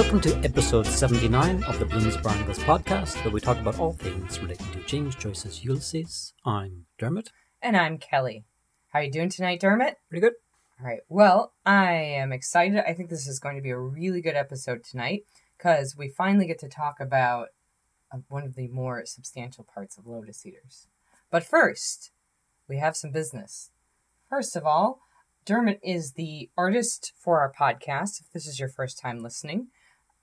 Welcome to episode 79 of the Blooms Barnacles podcast, where we talk about all things relating to James Joyce's Ulysses. I'm Dermot. And I'm Kelly. How are you doing tonight, Dermot? Pretty good. All right. Well, I am excited. I think this is going to be a really good episode tonight because we finally get to talk about uh, one of the more substantial parts of Lotus Eaters. But first, we have some business. First of all, Dermot is the artist for our podcast. If this is your first time listening,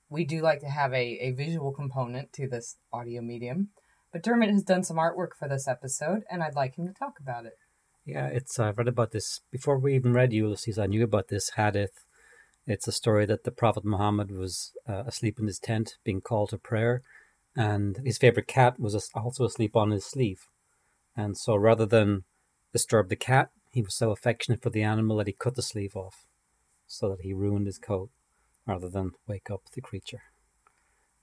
we do like to have a, a visual component to this audio medium. But Dermot has done some artwork for this episode, and I'd like him to talk about it. Yeah, it's I've read about this before we even read Ulysses. I knew about this hadith. It's a story that the Prophet Muhammad was uh, asleep in his tent, being called to prayer, and his favorite cat was also asleep on his sleeve. And so, rather than disturb the cat, he was so affectionate for the animal that he cut the sleeve off, so that he ruined his coat, rather than wake up the creature.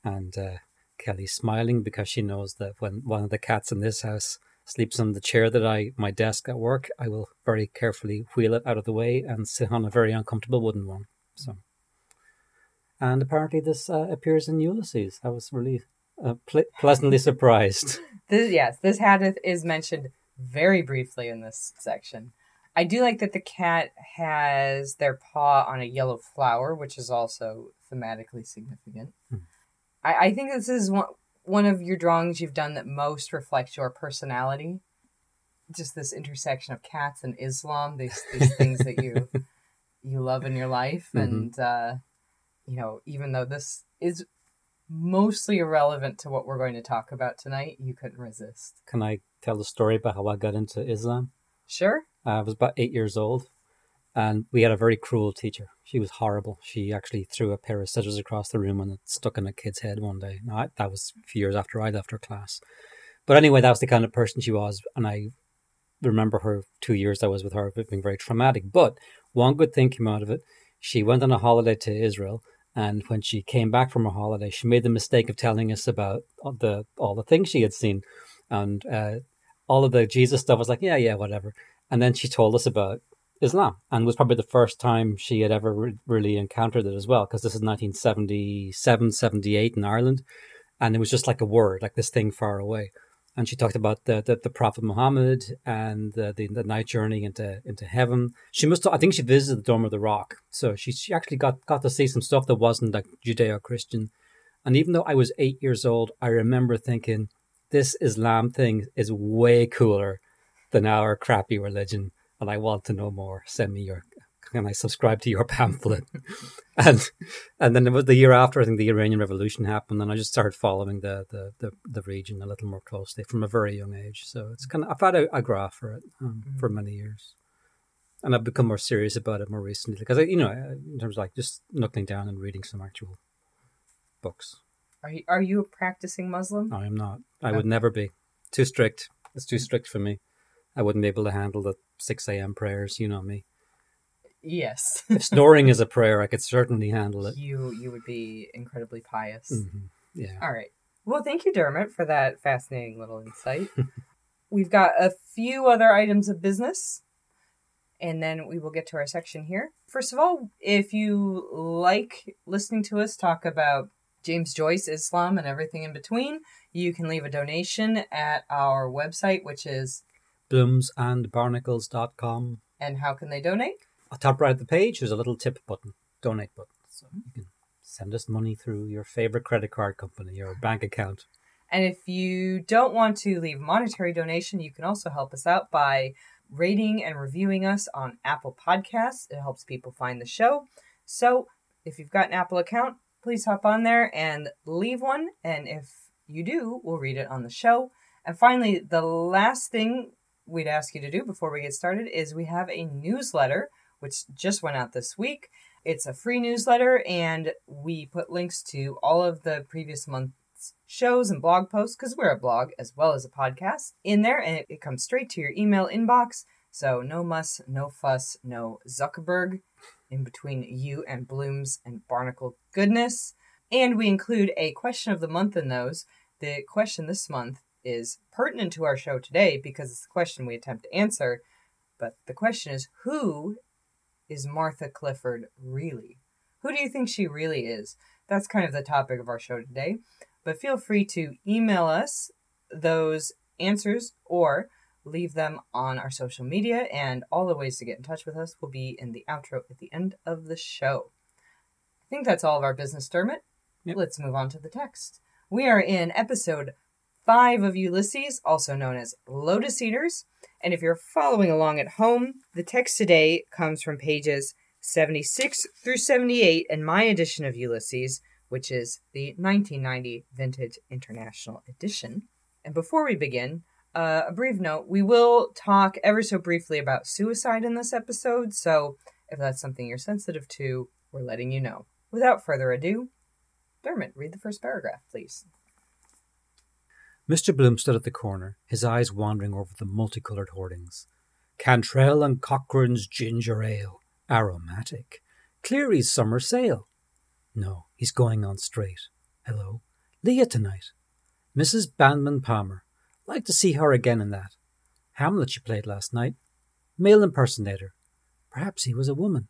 And uh, Kelly's smiling because she knows that when one of the cats in this house sleeps on the chair that I my desk at work, I will very carefully wheel it out of the way and sit on a very uncomfortable wooden one. So, and apparently this uh, appears in Ulysses. I was really uh, ple- pleasantly surprised. This, yes, this hadith is mentioned very briefly in this section. I do like that the cat has their paw on a yellow flower, which is also thematically significant. Hmm. I, I think this is one one of your drawings you've done that most reflects your personality. Just this intersection of cats and Islam, these these things that you you love in your life, mm-hmm. and uh, you know, even though this is mostly irrelevant to what we're going to talk about tonight, you couldn't resist. Can I tell the story about how I got into Islam? Sure. I was about eight years old, and we had a very cruel teacher. She was horrible. She actually threw a pair of scissors across the room and it stuck in a kid's head one day. Now, I, that was a few years after I left her class. But anyway, that was the kind of person she was, and I remember her two years I was with her being very traumatic. But one good thing came out of it. She went on a holiday to Israel, and when she came back from her holiday, she made the mistake of telling us about the all the things she had seen, and uh, all of the Jesus stuff was like, yeah, yeah, whatever. And then she told us about Islam and was probably the first time she had ever re- really encountered it as well because this is 1977 78 in Ireland and it was just like a word like this thing far away and she talked about the the, the Prophet Muhammad and the, the, the night journey into into heaven. She must I think she visited the Dome of the Rock, so she she actually got got to see some stuff that wasn't like Judeo Christian. And even though I was eight years old, I remember thinking this Islam thing is way cooler than our crappy religion and I want to know more. Send me your can I subscribe to your pamphlet? and and then it was the year after I think the Iranian Revolution happened, and I just started following the the, the, the region a little more closely from a very young age. So it's kind of I've had a, a graph for it um, mm-hmm. for many years, and I've become more serious about it more recently because I, you know in terms of like just knuckling down and reading some actual books. Are you, are you a practicing Muslim? I am not. I would never be. Too strict. It's too strict for me. I wouldn't be able to handle the 6 a.m. prayers. You know me. Yes. if snoring is a prayer, I could certainly handle it. You you would be incredibly pious. Mm-hmm. Yeah. All right. Well, thank you, Dermot, for that fascinating little insight. We've got a few other items of business, and then we will get to our section here. First of all, if you like listening to us talk about James Joyce, Islam, and everything in between, you can leave a donation at our website, which is bloomsandbarnacles.com. And how can they donate? At top right of the page, there's a little tip button, donate button. So you can send us money through your favorite credit card company or bank account. And if you don't want to leave a monetary donation, you can also help us out by rating and reviewing us on Apple Podcasts. It helps people find the show. So if you've got an Apple account, please hop on there and leave one. And if you do, we'll read it on the show. And finally, the last thing we'd ask you to do before we get started is we have a newsletter which just went out this week. It's a free newsletter, and we put links to all of the previous month's shows and blog posts because we're a blog as well as a podcast in there, and it, it comes straight to your email inbox. So no muss, no fuss, no Zuckerberg in between you and Blooms and Barnacle goodness. And we include a question of the month in those. The question this month is pertinent to our show today because it's the question we attempt to answer. But the question is who is Martha Clifford really? Who do you think she really is? That's kind of the topic of our show today. But feel free to email us those answers or leave them on our social media, and all the ways to get in touch with us will be in the outro at the end of the show. I think that's all of our business, Dermot. Yep. Let's move on to the text. We are in episode five of Ulysses, also known as Lotus Eaters. And if you're following along at home, the text today comes from pages 76 through 78 in my edition of Ulysses, which is the 1990 Vintage International Edition. And before we begin, uh, a brief note we will talk ever so briefly about suicide in this episode, so if that's something you're sensitive to, we're letting you know. Without further ado, Dermot, read the first paragraph, please. Mr. Bloom stood at the corner, his eyes wandering over the multicoloured hoardings. Cantrell and Cochrane's ginger ale, aromatic. Cleary's summer sale. No, he's going on straight. Hello, Leah tonight. Mrs. Bandmann Palmer. Like to see her again in that. Hamlet she played last night. Male impersonator. Perhaps he was a woman.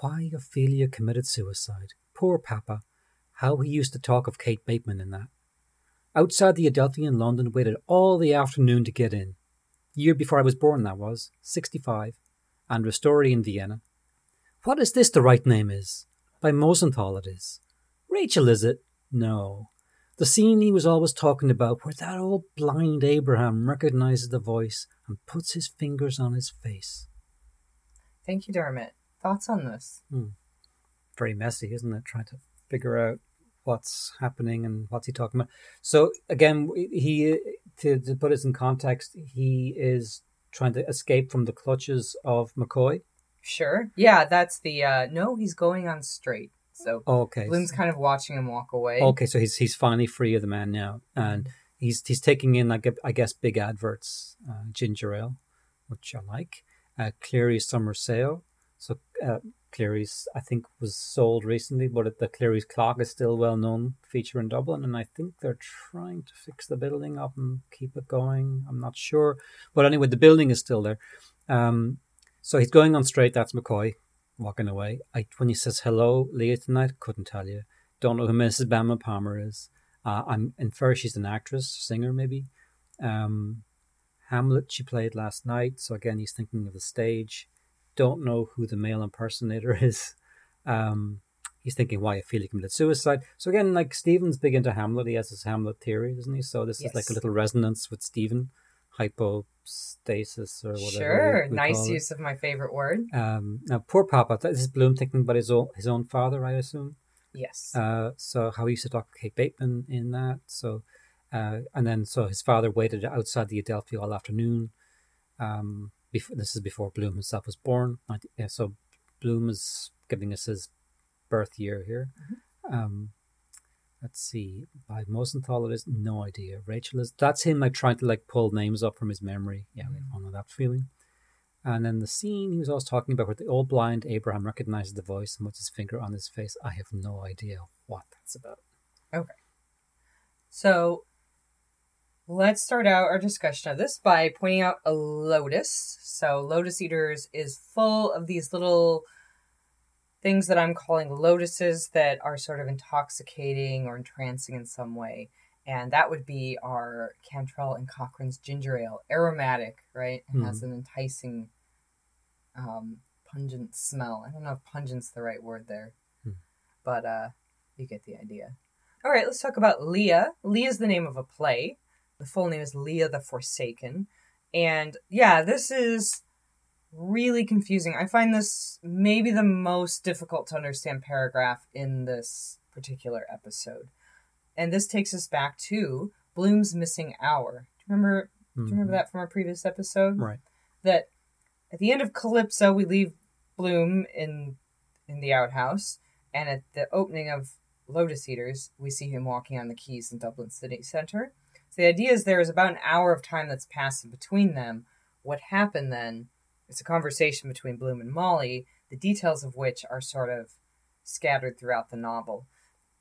Why Ophelia committed suicide. Poor Papa. How he used to talk of Kate Bateman in that. Outside the Adelphi in London, waited all the afternoon to get in. Year before I was born, that was, 65. And Ristori in Vienna. What is this the right name is? By Mosenthal it is. Rachel, is it? No. The scene he was always talking about, where that old blind Abraham recognizes the voice and puts his fingers on his face. Thank you, Dermot. Thoughts on this? Hmm. Very messy, isn't it? Trying to figure out what's happening and what's he talking about. So again, he to, to put this in context, he is trying to escape from the clutches of McCoy. Sure. Yeah, that's the uh no, he's going on straight. So Okay. Bloom's kind of watching him walk away. Okay, so he's he's finally free of the man now, and he's he's taking in like I guess big adverts, uh, ginger ale, which I like. Uh, Cleary's summer sale. So uh, Cleary's I think was sold recently, but the Cleary's clock is still well known feature in Dublin, and I think they're trying to fix the building up and keep it going. I'm not sure, but anyway, the building is still there. Um, so he's going on straight. That's McCoy walking away. I when he says hello, Leah tonight, couldn't tell you. Don't know who Mrs. Bama Palmer is. Uh, I'm infer she's an actress, singer maybe. Um, Hamlet she played last night, so again he's thinking of the stage. Don't know who the male impersonator is. Um, he's thinking why Ophelia committed suicide. So again, like Stephen's big into Hamlet, he has his Hamlet theory, doesn't he? So this is like a little resonance with Stephen, hypostasis or whatever. Sure. we- we nice call it. use of my favorite word. Um, now, poor Papa. This is Bloom thinking about his own his own father, I assume. Yes. Uh, so how he used to talk to Kate Bateman in that. So, uh, and then so his father waited outside the Adelphi all afternoon. Um, before this is before Bloom himself was born. Yeah, so Bloom is giving us his birth year here. Um, let's see. By Mosenthal, it is no idea. Rachel is that's him like trying to like pull names up from his memory. Yeah, we all know that feeling. And then the scene he was always talking about where the old blind Abraham recognizes the voice and puts his finger on his face. I have no idea what that's about. Okay. So let's start out our discussion of this by pointing out a lotus. So Lotus Eaters is full of these little things that I'm calling lotuses that are sort of intoxicating or entrancing in some way. And that would be our Cantrell and Cochrane's ginger ale, aromatic, right? It has an enticing, um, pungent smell. I don't know if pungent's the right word there, Hmm. but uh, you get the idea. All right, let's talk about Leah. Leah is the name of a play. The full name is Leah the Forsaken. And yeah, this is really confusing. I find this maybe the most difficult to understand paragraph in this particular episode. And this takes us back to Bloom's missing hour. Do you remember do you remember mm-hmm. that from our previous episode? Right. That at the end of Calypso we leave Bloom in in the outhouse and at the opening of Lotus Eaters, we see him walking on the quays in Dublin city centre. So the idea is there is about an hour of time that's passed between them. What happened then? It's a conversation between Bloom and Molly, the details of which are sort of scattered throughout the novel.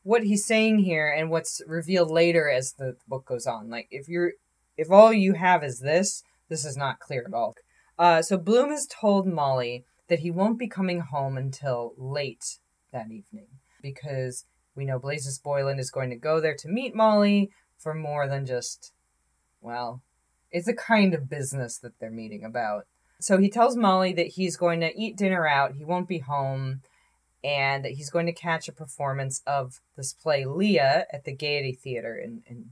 What he's saying here and what's revealed later as the book goes on, like if you're if all you have is this, this is not clear at all. Uh, so Bloom has told Molly that he won't be coming home until late that evening because We know Blazes Boylan is going to go there to meet Molly for more than just, well, it's a kind of business that they're meeting about. So he tells Molly that he's going to eat dinner out, he won't be home, and that he's going to catch a performance of this play Leah at the Gaiety Theater, and, and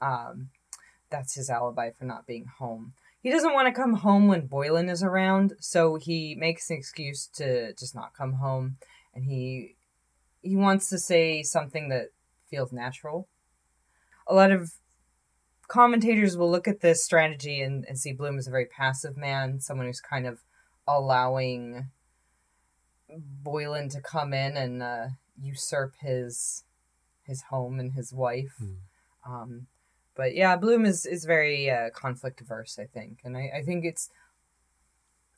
um, that's his alibi for not being home. He doesn't want to come home when Boylan is around, so he makes an excuse to just not come home, and he he wants to say something that feels natural. A lot of commentators will look at this strategy and, and see Bloom as a very passive man, someone who's kind of allowing Boylan to come in and uh, usurp his his home and his wife. Mm. Um, but yeah, Bloom is is very uh, conflict averse, I think, and I, I think it's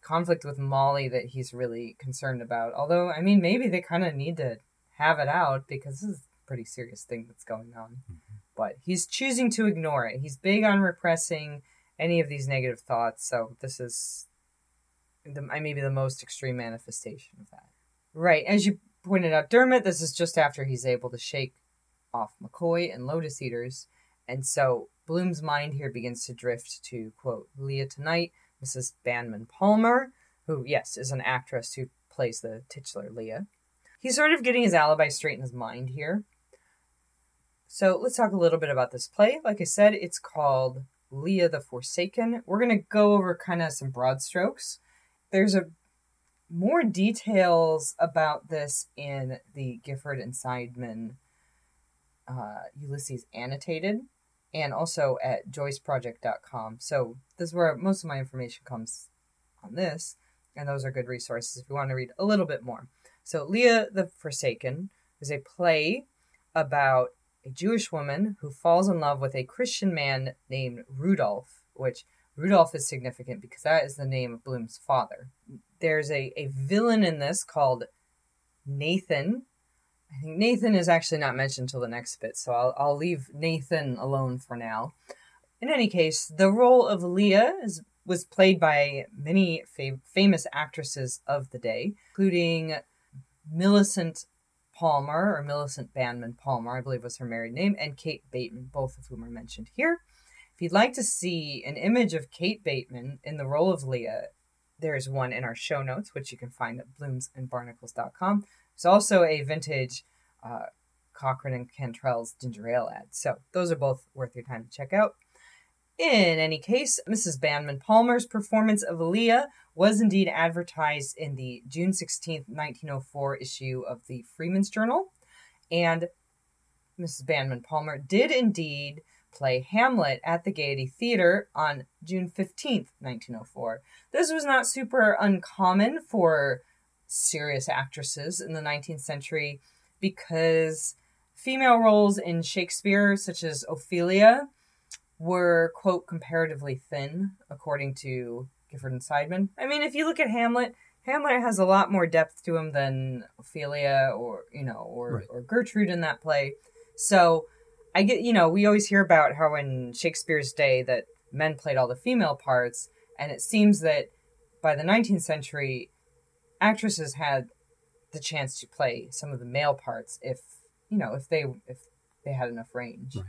conflict with Molly that he's really concerned about. Although, I mean, maybe they kind of need to have it out because this is a pretty serious thing that's going on. Mm-hmm. But he's choosing to ignore it. He's big on repressing any of these negative thoughts. So this is the I maybe the most extreme manifestation of that. Right, as you pointed out, Dermot. This is just after he's able to shake off McCoy and Lotus Eaters and so Bloom's mind here begins to drift to, quote, Leah tonight, Mrs. Bandmann Palmer, who, yes, is an actress who plays the titular Leah. He's sort of getting his alibi straight in his mind here. So let's talk a little bit about this play. Like I said, it's called Leah the Forsaken. We're going to go over kind of some broad strokes. There's a more details about this in the Gifford and Seidman uh, Ulysses annotated and also at joyceproject.com. So this is where most of my information comes on this, and those are good resources if you want to read a little bit more. So Leah the Forsaken is a play about a Jewish woman who falls in love with a Christian man named Rudolph, which Rudolph is significant because that is the name of Bloom's father. There's a, a villain in this called Nathan, I think Nathan is actually not mentioned until the next bit, so I'll, I'll leave Nathan alone for now. In any case, the role of Leah is, was played by many fam- famous actresses of the day, including Millicent Palmer, or Millicent Bandmann Palmer, I believe was her married name, and Kate Bateman, both of whom are mentioned here. If you'd like to see an image of Kate Bateman in the role of Leah, there's one in our show notes, which you can find at bloomsandbarnacles.com. There's also a vintage uh, Cochrane and Cantrell's ginger ale ad. So those are both worth your time to check out. In any case, Mrs. Bandmann Palmer's performance of Leah was indeed advertised in the June 16, 1904 issue of the Freeman's Journal, and Mrs. Bandmann Palmer did indeed play Hamlet at the Gaiety Theater on June 15th, 1904. This was not super uncommon for serious actresses in the 19th century because female roles in Shakespeare, such as Ophelia, were, quote, comparatively thin, according to Gifford and Seidman. I mean, if you look at Hamlet, Hamlet has a lot more depth to him than Ophelia or, you know, or, Right. or Gertrude in that play. So I get, you know, we always hear about how in Shakespeare's day that men played all the female parts, and it seems that by the 19th century, actresses had the chance to play some of the male parts if you know if they if they had enough range. Right.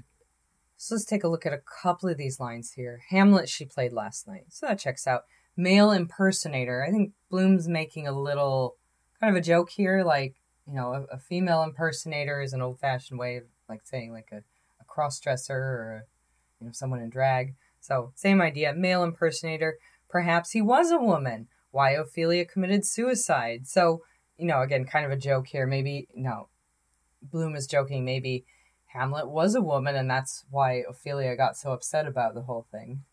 So let's take a look at a couple of these lines here. Hamlet she played last night, so that checks out. Male impersonator. I think Bloom's making a little kind of a joke here, like you know, a, a female impersonator is an old-fashioned way of like saying like a, a cross-dresser or a, you know someone in drag. So same idea. Male impersonator. Perhaps he was a woman why Ophelia committed suicide. So, you know, again, kind of a joke here. Maybe, no, Bloom is joking. Maybe Hamlet was a woman, and that's why Ophelia got so upset about the whole thing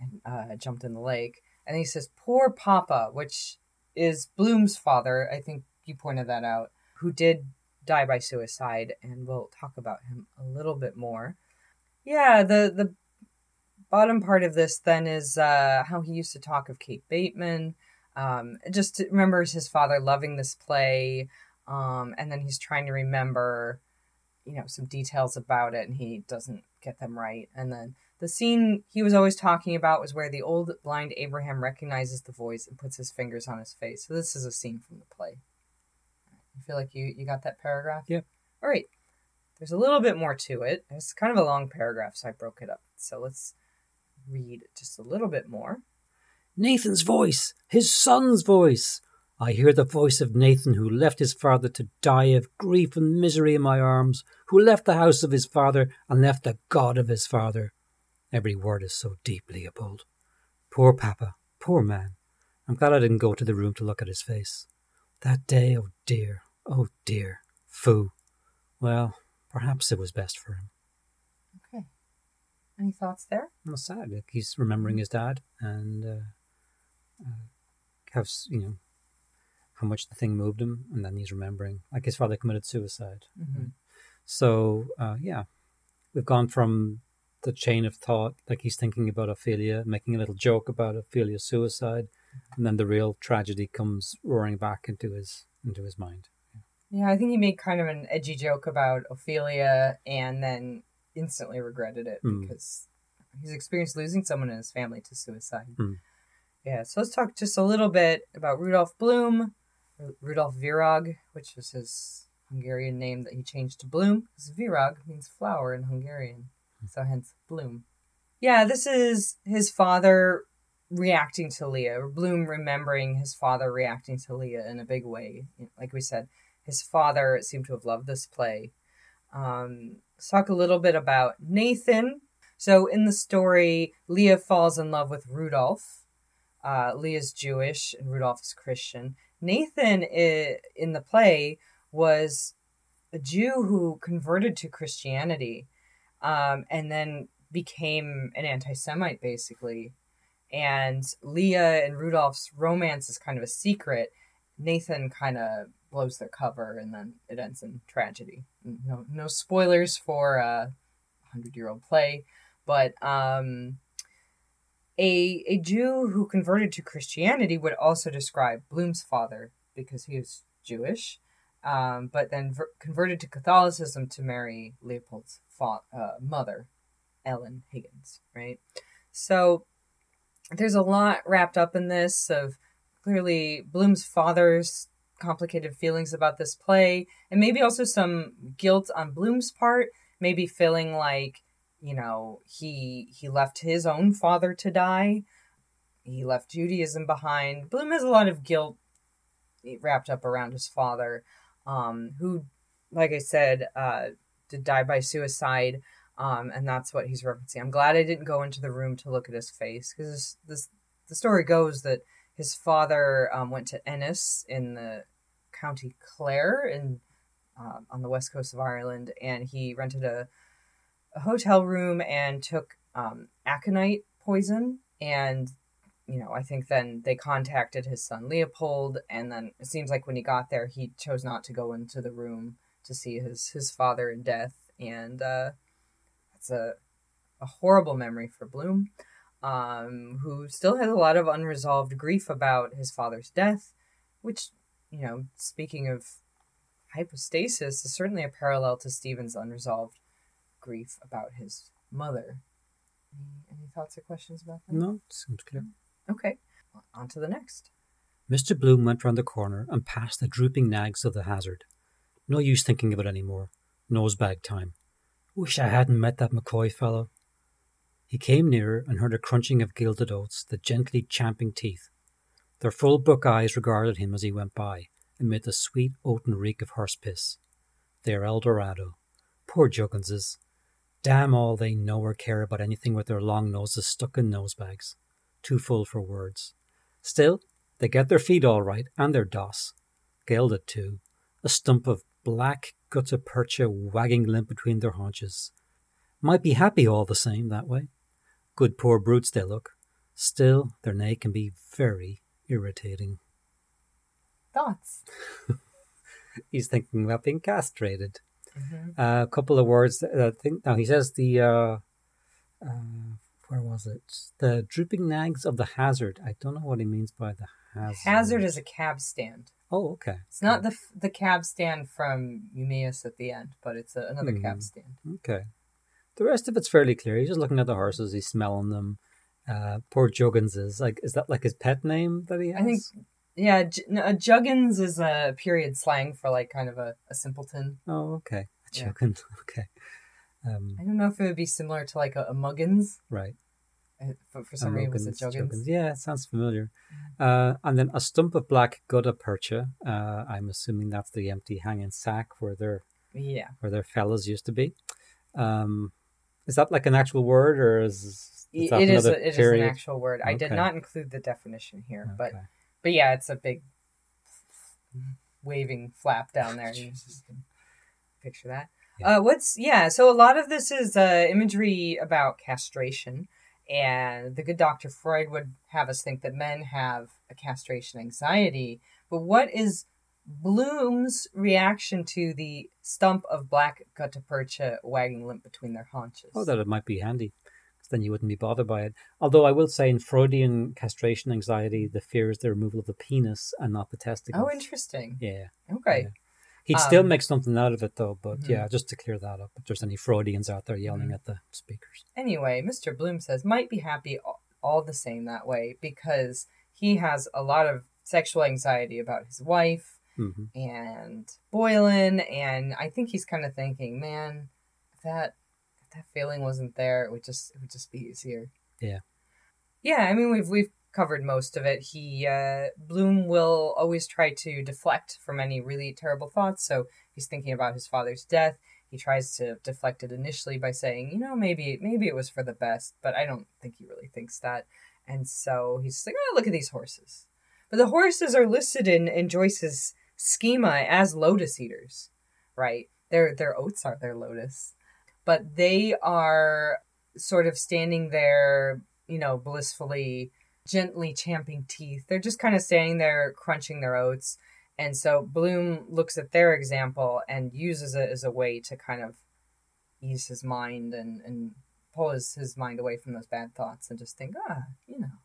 and uh, jumped in the lake. And he says, Poor Papa, which is Bloom's father. I think you pointed that out, who did die by suicide, and we'll talk about him a little bit more. Yeah, the, the bottom part of this then is uh, how he used to talk of Kate Bateman. Um, just remembers his father loving this play, um, and then he's trying to remember, you know, some details about it, and he doesn't get them right. And then the scene he was always talking about was where the old blind Abraham recognizes the voice and puts his fingers on his face. So this is a scene from the play. You feel like you you got that paragraph? Yep. All right. There's a little bit more to it. It's kind of a long paragraph, so I broke it up. So let's read just a little bit more. Nathan's voice, his son's voice. I hear the voice of Nathan, who left his father to die of grief and misery in my arms, who left the house of his father and left the God of his father. Every word is so deep, Leopold. Poor Papa, poor man. I'm glad I didn't go to the room to look at his face. That day, oh dear, oh dear. Foo. Well, perhaps it was best for him. Okay. Any thoughts there? Well, sad. Like he's remembering his dad and uh, uh, have you know how much the thing moved him, and then he's remembering like his father committed suicide. Mm-hmm. So uh, yeah, we've gone from the chain of thought, like he's thinking about Ophelia, making a little joke about Ophelia's suicide, and then the real tragedy comes roaring back into his into his mind. Yeah, I think he made kind of an edgy joke about Ophelia and then instantly regretted it Mm. because he's experienced losing someone in his family to suicide. Mm. Yeah, so let's talk just a little bit about Rudolf Bloom, Rudolf Virag, which was his Hungarian name that he changed to Bloom, because Virag means flower in Hungarian, so hence Bloom. Yeah, this is his father reacting to Leah, Bloom remembering his father reacting to Leah in a big way. Like we said, his father seemed to have loved this play. Um, let's talk a little bit about Nathan. So in the story, Leah falls in love with Rudolph. Uh, Leah's Jewish and Rudolph is Christian. Nathan in the play was a Jew who converted to Christianity um, and then became an anti Semite, basically. And Leah and Rudolph's romance is kind of a secret. Nathan kind of blows their cover and then it ends in tragedy. No, no spoilers for a hundred year old play, but um, a a Jew who converted to Christianity would also describe Bloom's father because he was Jewish, um, but then ver- converted to Catholicism to marry Leopold's fa- uh, mother, Ellen Higgins. Right, so there's a lot wrapped up in this of clearly Bloom's father's complicated feelings about this play, and maybe also some guilt on Bloom's part, maybe feeling like you know he he left his own father to die. He left judaism behind. Bloom has a lot of guilt wrapped up around his father um who like i said uh did die by suicide um and that's what he's referencing. I'm glad i didn't go into the room to look at his face because this, the story goes that his father um, went to ennis in the county clare in uh, on the west coast of ireland and he rented a hotel room and took um, aconite poison. And, you know, I think then they contacted his son Leopold. And then it seems like when he got there, he chose not to go into the room to see his, his father in death. And uh, it's a, a horrible memory for Bloom, um, who still has a lot of unresolved grief about his father's death, which, you know, speaking of hypostasis, is certainly a parallel to Stephen's unresolved grief about his mother. Any, any thoughts or questions about that? No, seems clear. Okay, on to the next. Mr. Bloom went round the corner and past the drooping nags of the hazard. No use thinking of it any more. Nosebag time. Wish I hadn't met that McCoy fellow. He came nearer and heard a crunching of gilded oats, the gently champing teeth. Their full book eyes regarded him as he went by, amid the sweet oaten reek of horse piss. They are Eldorado. Poor Jugginses. Damn all they know or care about anything with their long noses stuck in nosebags. Too full for words. Still, they get their feet all right, and their doss. Gelded too. A stump of black gutta percha wagging limp between their haunches. Might be happy all the same that way. Good poor brutes they look. Still, their neigh can be very irritating. Thoughts? He's thinking about being castrated. Mm-hmm. Uh, a couple of words. that I think now he says the uh, uh, where was it? The drooping nags of the hazard. I don't know what he means by the hazard. Hazard is a cab stand. Oh, okay. It's not the the cab stand from Eumaeus at the end, but it's a, another Mhm. cab stand. Okay. The rest of it's fairly clear. He's just looking at the horses. He's smelling them. Uh, poor Juggins is like, is that like his pet name that he has? I think Yeah, j- no, a juggins is a period slang for like kind of a, a simpleton. Oh, okay. Yeah. Joking. Okay. Um, I don't know if it would be similar to like a, a muggins, right. uh, but for some reason it was a juggins. juggins. Yeah, it sounds familiar. Uh, and then a stump of black gutta percha. Uh, I'm assuming that's the empty hanging sack where their Yeah. where their fellas used to be. Um, is that like an actual word, or is, is it is, a, it is an actual word. I did not include the definition here, Okay. but yeah, it's a big waving flap down there. You just can picture that. Yeah. Uh, what's yeah? So a lot of this is uh, imagery about castration, and the good Doctor Freud would have us think that men have a castration anxiety. But what is Bloom's reaction to the stump of black gutta percha wagging limp between their haunches? Oh, that it might be handy, then you wouldn't be bothered by it. Although I will say, in Freudian castration anxiety, the fear is the removal of the penis and not the testicles. Oh, interesting. Yeah. Okay. Yeah. He'd still Um, make something out of it, though. But Mhm. yeah, just to clear that up, if there's any Freudians out there yelling Mhm. at the speakers. Anyway, Mr. Bloom says might be happy all, the same that way because he has a lot of sexual anxiety about his wife hmm and Boylan, and I think he's kind of thinking, man, that that feeling wasn't there, it would just it would just be easier. Yeah. Yeah, I mean we've we've covered most of it. He uh, Bloom will always try to deflect from any really terrible thoughts. So he's thinking about his father's death. He tries to deflect it initially by saying, you know, maybe maybe it was for the best, but I don't think he really thinks that. And so he's like, oh, look at these horses. But the horses are listed in, in Joyce's schema as lotus eaters, right? Their their oats are their lotus, but they are sort of standing there, you know, blissfully, gently champing teeth. They're just kind of standing there crunching their oats. And so Bloom looks at their example and uses it as a way to kind of ease his mind and, and pull his, his mind away from those bad thoughts and just think, ah, you know,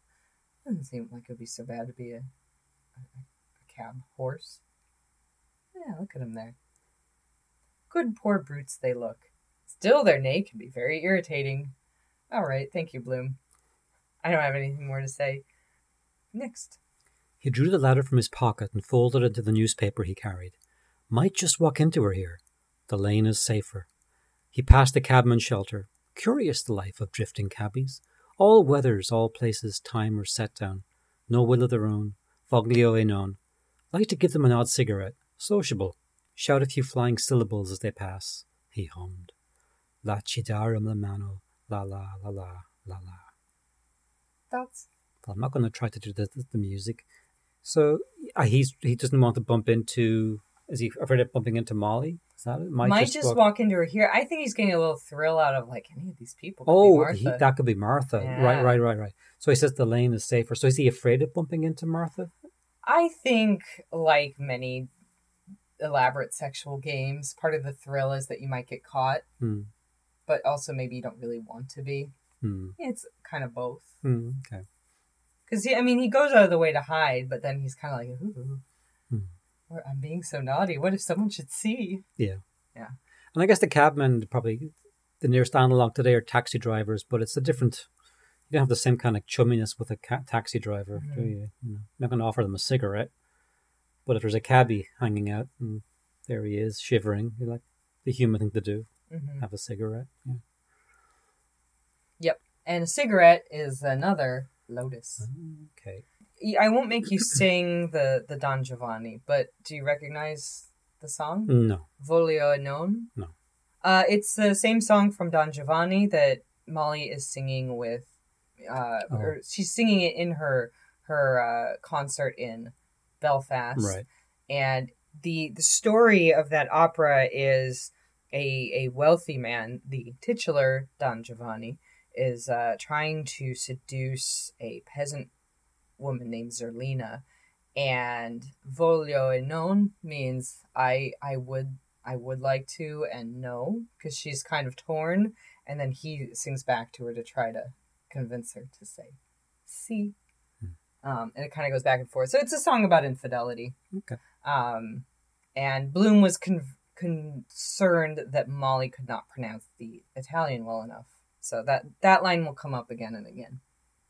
doesn't seem like it would be so bad to be a, a, a cab horse. Yeah, look at him there. Good poor brutes they look. Still, their neigh can be very irritating. All right, thank you, Bloom. I don't have anything more to say. Next. He drew the letter from his pocket and folded it into the newspaper he carried. Might just walk into her here. The lane is safer. He passed the cabman's shelter. Curious the life of drifting cabbies. All weathers, all places, time or set down. No will of their own. Voglio e non. Like to give them an odd cigarette. Sociable. Shout a few flying syllables as they pass. He hummed. La ci darem la mano. La la la la la la. Well, I'm not going to try to do the, the, music. So uh, he's he doesn't want to bump into. Is he afraid of bumping into Molly? Is that it? Might, just, walk... into her here. I think he's getting a little thrill out of like any of these people. could Oh, he, that could be Martha. Yeah. Right, right, right, right. So he says the lane is safer. So is he afraid of bumping into Martha? I think, like many elaborate sexual games, part of the thrill is that you might get caught, Hmm. But also maybe you don't really want to be. Hmm. It's kind of both. Hmm. Okay. Because he I mean, he goes out of the way to hide, but then he's kind of like, "Ooh, or I'm being so naughty. What if someone should see?" Yeah. Yeah. And I guess the cabmen probably the nearest analog today are taxi drivers, but it's a different. You don't have the same kind of chumminess with a ca- taxi driver, do Mhm. you? you know, you're not going to offer them a cigarette. But if there's a cabbie hanging out and there he is shivering, you're like the human thing to do, hmm have a cigarette. Yeah. Yep. And a cigarette is another lotus. Okay. I won't make you sing the the Don Giovanni, but do you recognize the song? No. Voglio e non? No. Uh, it's the same song from Don Giovanni that Molly is singing with. Uh, Oh. or she's singing it in her her uh, concert in Belfast. Right. And the the story of that opera is a a wealthy man, the titular Don Giovanni, is uh, trying to seduce a peasant woman named Zerlina, and voglio e non means I I would I would like to and no because she's kind of torn, and then he sings back to her to try to convince her to say see. Um, and it kind of goes back and forth. So it's a song about infidelity. Okay. Um, and Bloom was con- concerned that Molly could not pronounce the Italian well enough. So that that line will come up again and again.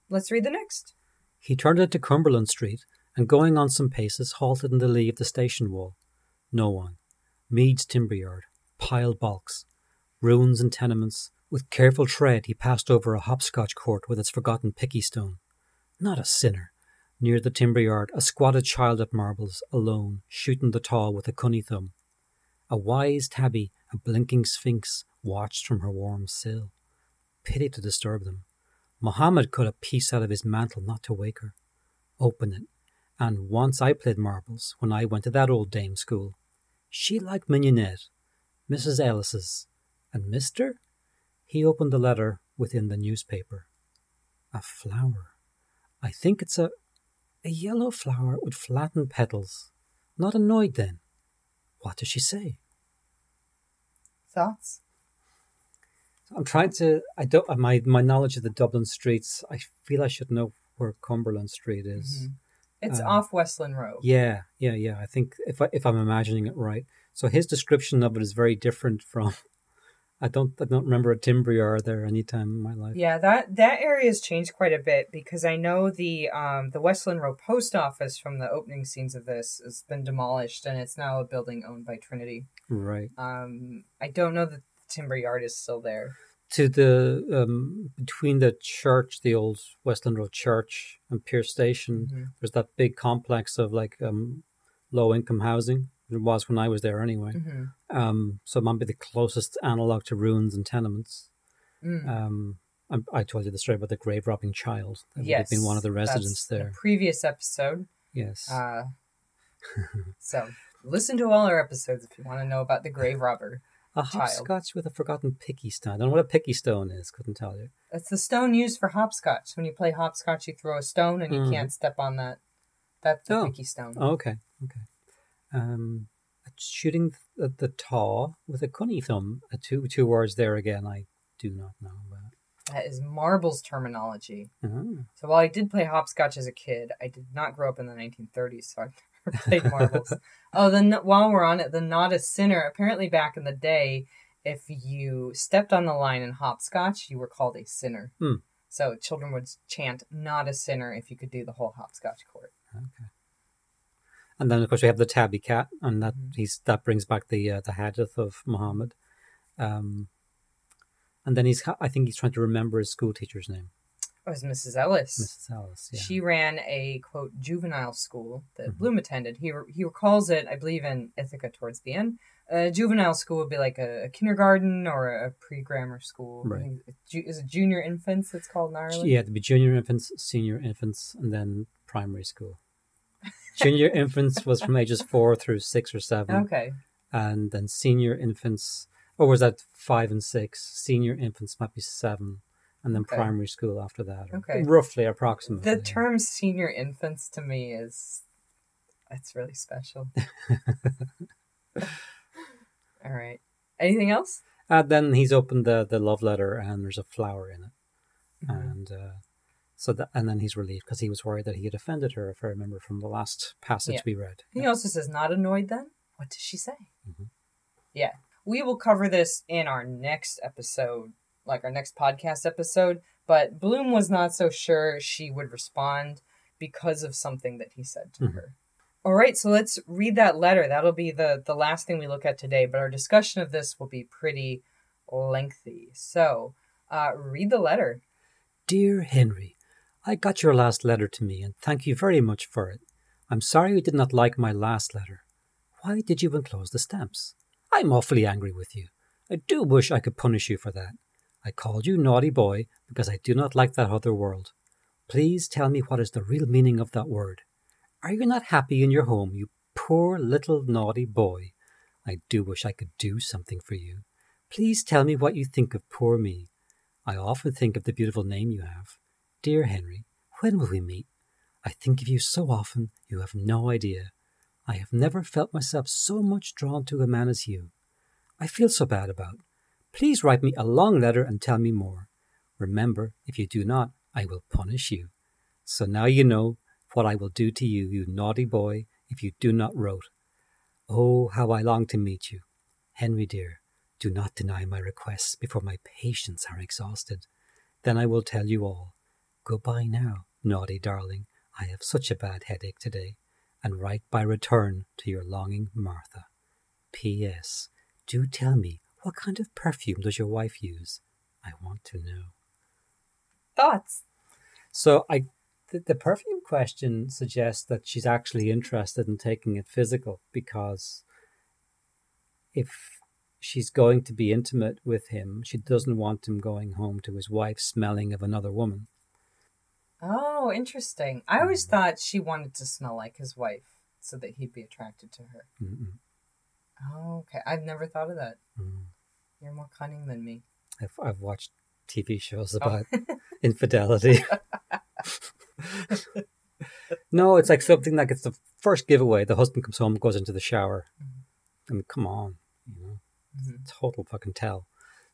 Let's read the next. He turned into Cumberland Street and going on some paces halted in the lee of the station wall. No one. Mead's timber yard, piled bulks, ruins and tenements. With careful tread he passed over a hopscotch court with its forgotten picky stone. Not a sinner. Near the timber yard, a squatted child at marbles, alone, shooting the taw with a cunny thumb. A wise tabby, a blinking sphinx, watched from her warm sill. Pity to disturb them. Mohammed cut a piece out of his mantle not to wake her. Open it. And once I played marbles when I went to that old dame school. She liked mignonette, Mrs. Ellis's, and Mister? He opened the letter within the newspaper. A flower. I think it's a a yellow flower with flattened petals. Not annoyed then. What does she say? Thoughts? I'm trying to. I don't. My my knowledge of the Dublin streets. I feel I should know where Cumberland Street is. Mhm. It's Um, off Westland Row. Yeah, yeah, yeah. I think if I, if I'm imagining it right, so his description of it is very different from. I don't. I don't remember a timber yard there any time in my life. Yeah, that that area has changed quite a bit because I know the um the Westland Row post office from the opening scenes of this has been demolished and it's now a building owned by Trinity. Right Um, I don't know that the timber yard is still there. to the um between the church, the old Westland Row Church, and Pearse Station. Mhm. There's that big complex of like um low income housing. It was when I was there anyway. Mhm. Um, so it might be the closest analog to ruins and tenements. Mm. Um, I, I told you the story about the grave robbing child. That would have yes, been one of the residents there. The previous episode. Yes. Uh, so listen to all our episodes if you want to know about the grave robber. a child. hopscotch with a forgotten picky stone. I don't know what a picky stone is. Couldn't tell you. It's the stone used for hopscotch. When you play hopscotch, you throw a stone and you Mhm. can't step on that. That's the Oh. picky stone. Oh, okay. Okay. Um, shooting the, the taw with a cunny thumb. Uh, two two words there again. I do not know about. That is marbles terminology. Oh. So while I did play hopscotch as a kid, I did not grow up in the 1930s, so I've never played marbles. oh, then while we're on it, the not a sinner. Apparently, back in the day, if you stepped on the line in hopscotch, you were called a sinner. Hmm. So children would chant "not a sinner" if you could do the whole hopscotch court. Okay. And then of course we have the tabby cat, and that Mhm. he's that brings back the uh, the hadith of Muhammad. Um, and then he's I think he's trying to remember his school teacher's name, It was Mrs. Ellis. Mrs. Ellis. Yeah. She ran a quote juvenile school that Mhm. Bloom attended. He he recalls it, I believe, in Ithaca towards the end. A juvenile school would be like a, a kindergarten or a pre grammar school. Right. think it's ju- Is it junior infants? It's called in Ireland. Yeah, to be junior infants, senior infants, and then primary school. Junior infants was from ages four through six or seven, Okay. and then senior infants, or was that five and six? Senior infants might be seven, and then Okay. primary school after that. Okay. roughly, approximately. The term senior infants to me is it's really special. All right. Anything else? Uh, then he's opened the the love letter, and there's a flower in it, Mhm. and uh, so that, and then he's relieved because he was worried that he had offended her. If I remember from the last passage Yeah. we read. He also says, not annoyed then? What does she say? Mhm. Yeah. We will cover this in our next episode, like our next podcast episode. But Bloom was not so sure she would respond because of something that he said to Mhm. her. All right, so let's read that letter. That'll be the, the last thing we look at today, but our discussion of this will be pretty lengthy. So, uh, read the letter. Dear Henry, I got your last letter to me, and thank you very much for it. I'm sorry you did not like my last letter. Why did you enclose the stamps? I'm awfully angry with you. I do wish I could punish you for that. I called you naughty boy because I do not like that other world. Please tell me what is the real meaning of that word. Are you not happy in your home, you poor little naughty boy? I do wish I could do something for you. Please tell me what you think of poor me. I often think of the beautiful name you have. Dear Henry, when will we meet? I think of you so often you have no idea. I have never felt myself so much drawn to a man as you. I feel so bad about. Please write me a long letter and tell me more. Remember, if you do not, I will punish you. So now you know what I will do to you, you naughty boy, if you do not wrote. Oh, how I long to meet you. Henry dear, do not deny my requests before my patience are exhausted. Then I will tell you all. Goodbye now, naughty darling. I have such a bad headache today, and write by return to your longing Martha. P.S. Do tell me, what kind of perfume does your wife use? I want to know. Thoughts? So I, the, the perfume question suggests that she's actually interested in taking it physical because if she's going to be intimate with him, she doesn't want him going home to his wife smelling of another woman. Oh, interesting. I always thought she wanted to smell like his wife so that he'd be attracted to her. Mm-mm. Oh, okay. I've never thought of that. Mm. You're more cunning than me. I've, I've watched TV shows Oh. about infidelity. no, it's like something like it's the first giveaway. The husband comes home, goes into the shower. I mean, come on, you know, Mhm. total fucking tell.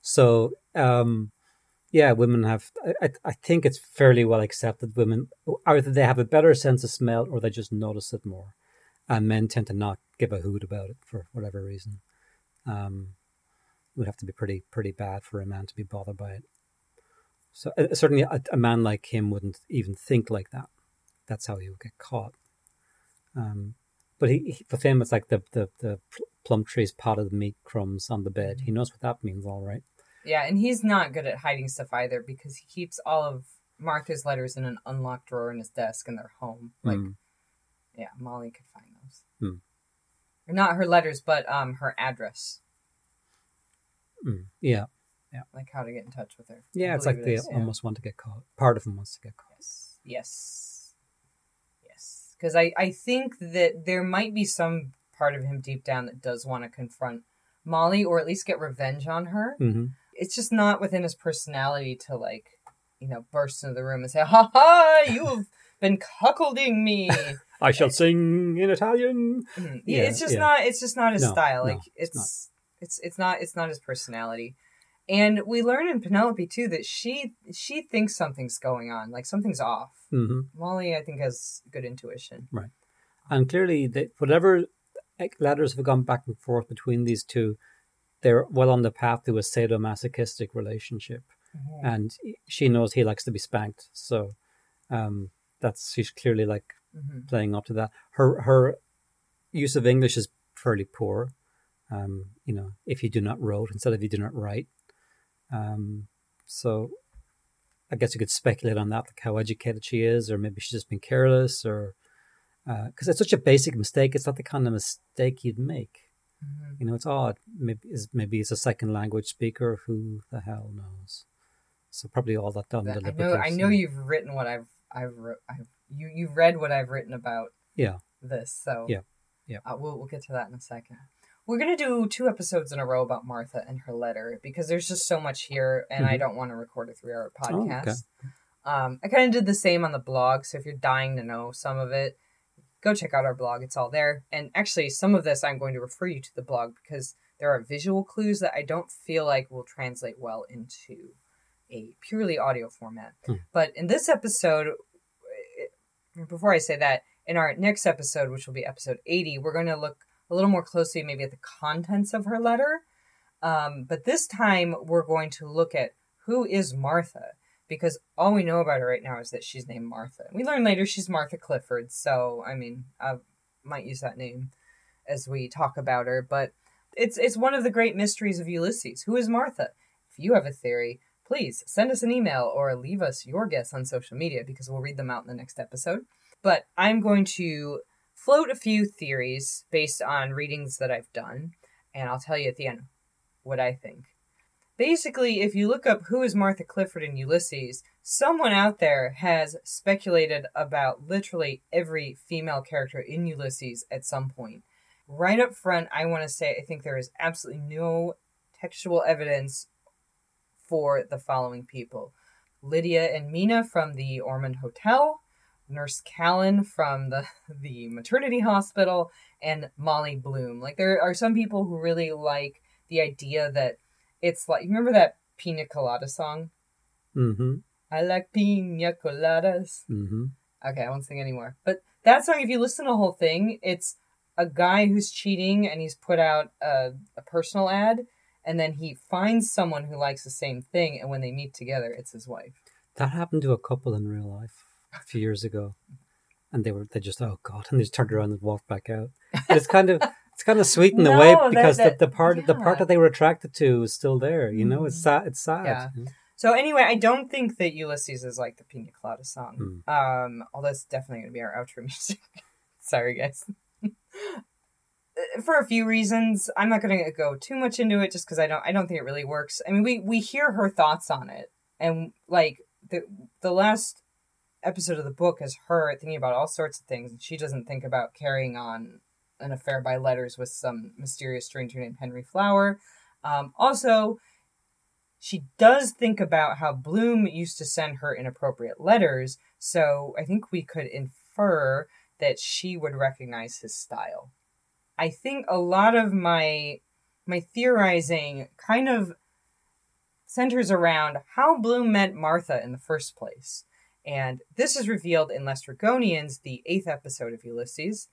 So, um, yeah, women have. I, I, think it's fairly well accepted. Women either they have a better sense of smell or they just notice it more, and men tend to not give a hoot about it for whatever reason. Um, it would have to be pretty pretty bad for a man to be bothered by it. So uh, certainly, a, a man like him wouldn't even think like that. That's how he would get caught. Um, but he, he for him, it's like the the the pl- Plumtree's potted meat crumbs on the bed. He knows what that means, all right. Yeah, and he's not good at hiding stuff either because he keeps all of Martha's letters in an unlocked drawer in his desk in their home. Like, Mm. yeah, Molly could find those. Or not her letters, but um her address, Mm. Yeah, like how to get in touch with her. Yeah. It's like it they is, yeah. almost want to get caught. Part of them wants to get caught. Yes. Yes. Yes. Because I, I think that there might be some part of him deep down that does want to confront Molly or at least get revenge on her. hmm It's just not within his personality to, like, you know, burst into the room and say, Ha ha, you have been cuckolding me. I shall sing in Italian. Mhm. Yeah, it's just yeah. not it's just not his No, style. no, Like it's it's it's it's not it's not his personality. And we learn in Penelope too that she she thinks something's going on, like something's off. hmm Molly, I think, has good intuition. Right, and clearly, they, whatever letters have gone back and forth between these two, they're well on the path to a sadomasochistic relationship. And she knows he likes to be spanked, so um, that's she's clearly like Mhm. playing up to that. Her her use of English is fairly poor. Um, you know, if you do not wrote instead of you do not write. Um, so I guess you could speculate on that, like how educated she is, or maybe she's just been careless, or because it's such a basic mistake. It's not the kind of mistake you'd make. Mhm. You know, it's odd. Maybe is maybe it's a second language speaker. Who the hell knows? So probably all that done I know. I know you've written what I've I've. I've, you you've read what I've written about. Yeah. This so Yeah. Yeah. Uh, we'll we'll get to that in a second. We're gonna do two episodes in a row about Martha and her letter because there's just so much here, and I Mhm. don't want to record a three-hour Oh, okay. podcast. Um, I kind of did the same on the blog, so if you're dying to know some of it, go check out our blog. It's all there. And actually, some of this I'm going to refer you to the blog because there are visual clues that I don't feel like will translate well into a purely audio format. Hmm. But in this episode, before I say that, in our next episode, which will be episode 80, we're going to look a little more closely maybe at the contents of her letter. Um, but this time, we're going to look at who is Martha because all we know about her right now is that she's named Martha. We learn later she's Martha Clifford, so I mean, I might use that name as we talk about her, but it's it's one of the great mysteries of Ulysses. Who is Martha? If you have a theory, please send us an email or leave us your guess on social media because we'll read them out in the next episode. But I'm going to float a few theories based on readings that I've done, and I'll tell you at the end what I think. Basically, if you look up who is Martha Clifford in Ulysses, someone out there has speculated about literally every female character in Ulysses at some point. Right up front, I want to say I think there is absolutely no textual evidence for the following people Lydia and Mina from the Ormond Hotel, Nurse Callan from the, the maternity hospital, and Molly Bloom. Like, there are some people who really like the idea that it's like, you remember that Pina Colada song? Mm-hmm. I like pina coladas. Mm-hmm. Okay, I won't sing anymore. But that song, if you listen to the whole thing, it's a guy who's cheating and he's put out a, a personal ad, and then he finds someone who likes the same thing, and when they meet together, it's his wife. That happened to a couple in real life a few years ago. and they were they just oh god, and they just turned around and walked back out. And it's kind of it's kind of sweet in a No, way because that- the, the part the part that they were attracted to is still there. You know, it's Mhm. sad. It's sad. Yeah. So anyway, I don't think that Ulysses is like the Pina Colada song. Hmm. Um, although it's definitely going to be our outro music. Sorry, guys. For a few reasons, I'm not going to go too much into it, just because I don't. I don't think it really works. I mean, we we hear her thoughts on it, and like the the last episode of the book is her thinking about all sorts of things, and she doesn't think about carrying on an affair by letters with some mysterious stranger named Henry Flower. Um, also, she does think about how Bloom used to send her inappropriate letters, so I think we could infer that she would recognize his style. I think a lot of my my theorizing kind of centers around how Bloom met Martha in the first place. And this is revealed in Lestrygonians, the eighth episode of Ulysses,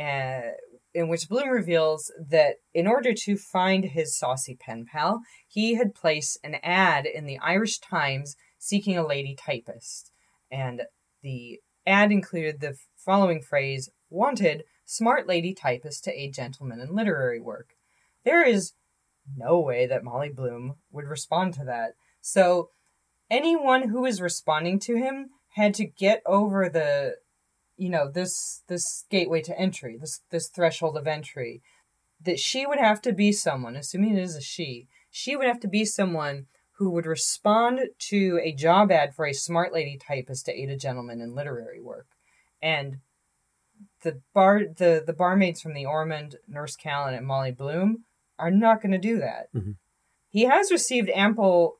uh, in which Bloom reveals that in order to find his saucy pen pal, he had placed an ad in the Irish Times seeking a lady typist. And the ad included the following phrase Wanted, smart lady typist to aid gentlemen in literary work. There is no way that Molly Bloom would respond to that. So anyone who was responding to him had to get over the you know this this gateway to entry this this threshold of entry that she would have to be someone assuming it is a she she would have to be someone who would respond to a job ad for a smart lady typist to aid a gentleman in literary work and the bar the the barmaids from the ormond nurse callan and molly bloom are not going to do that Mhm. he has received ample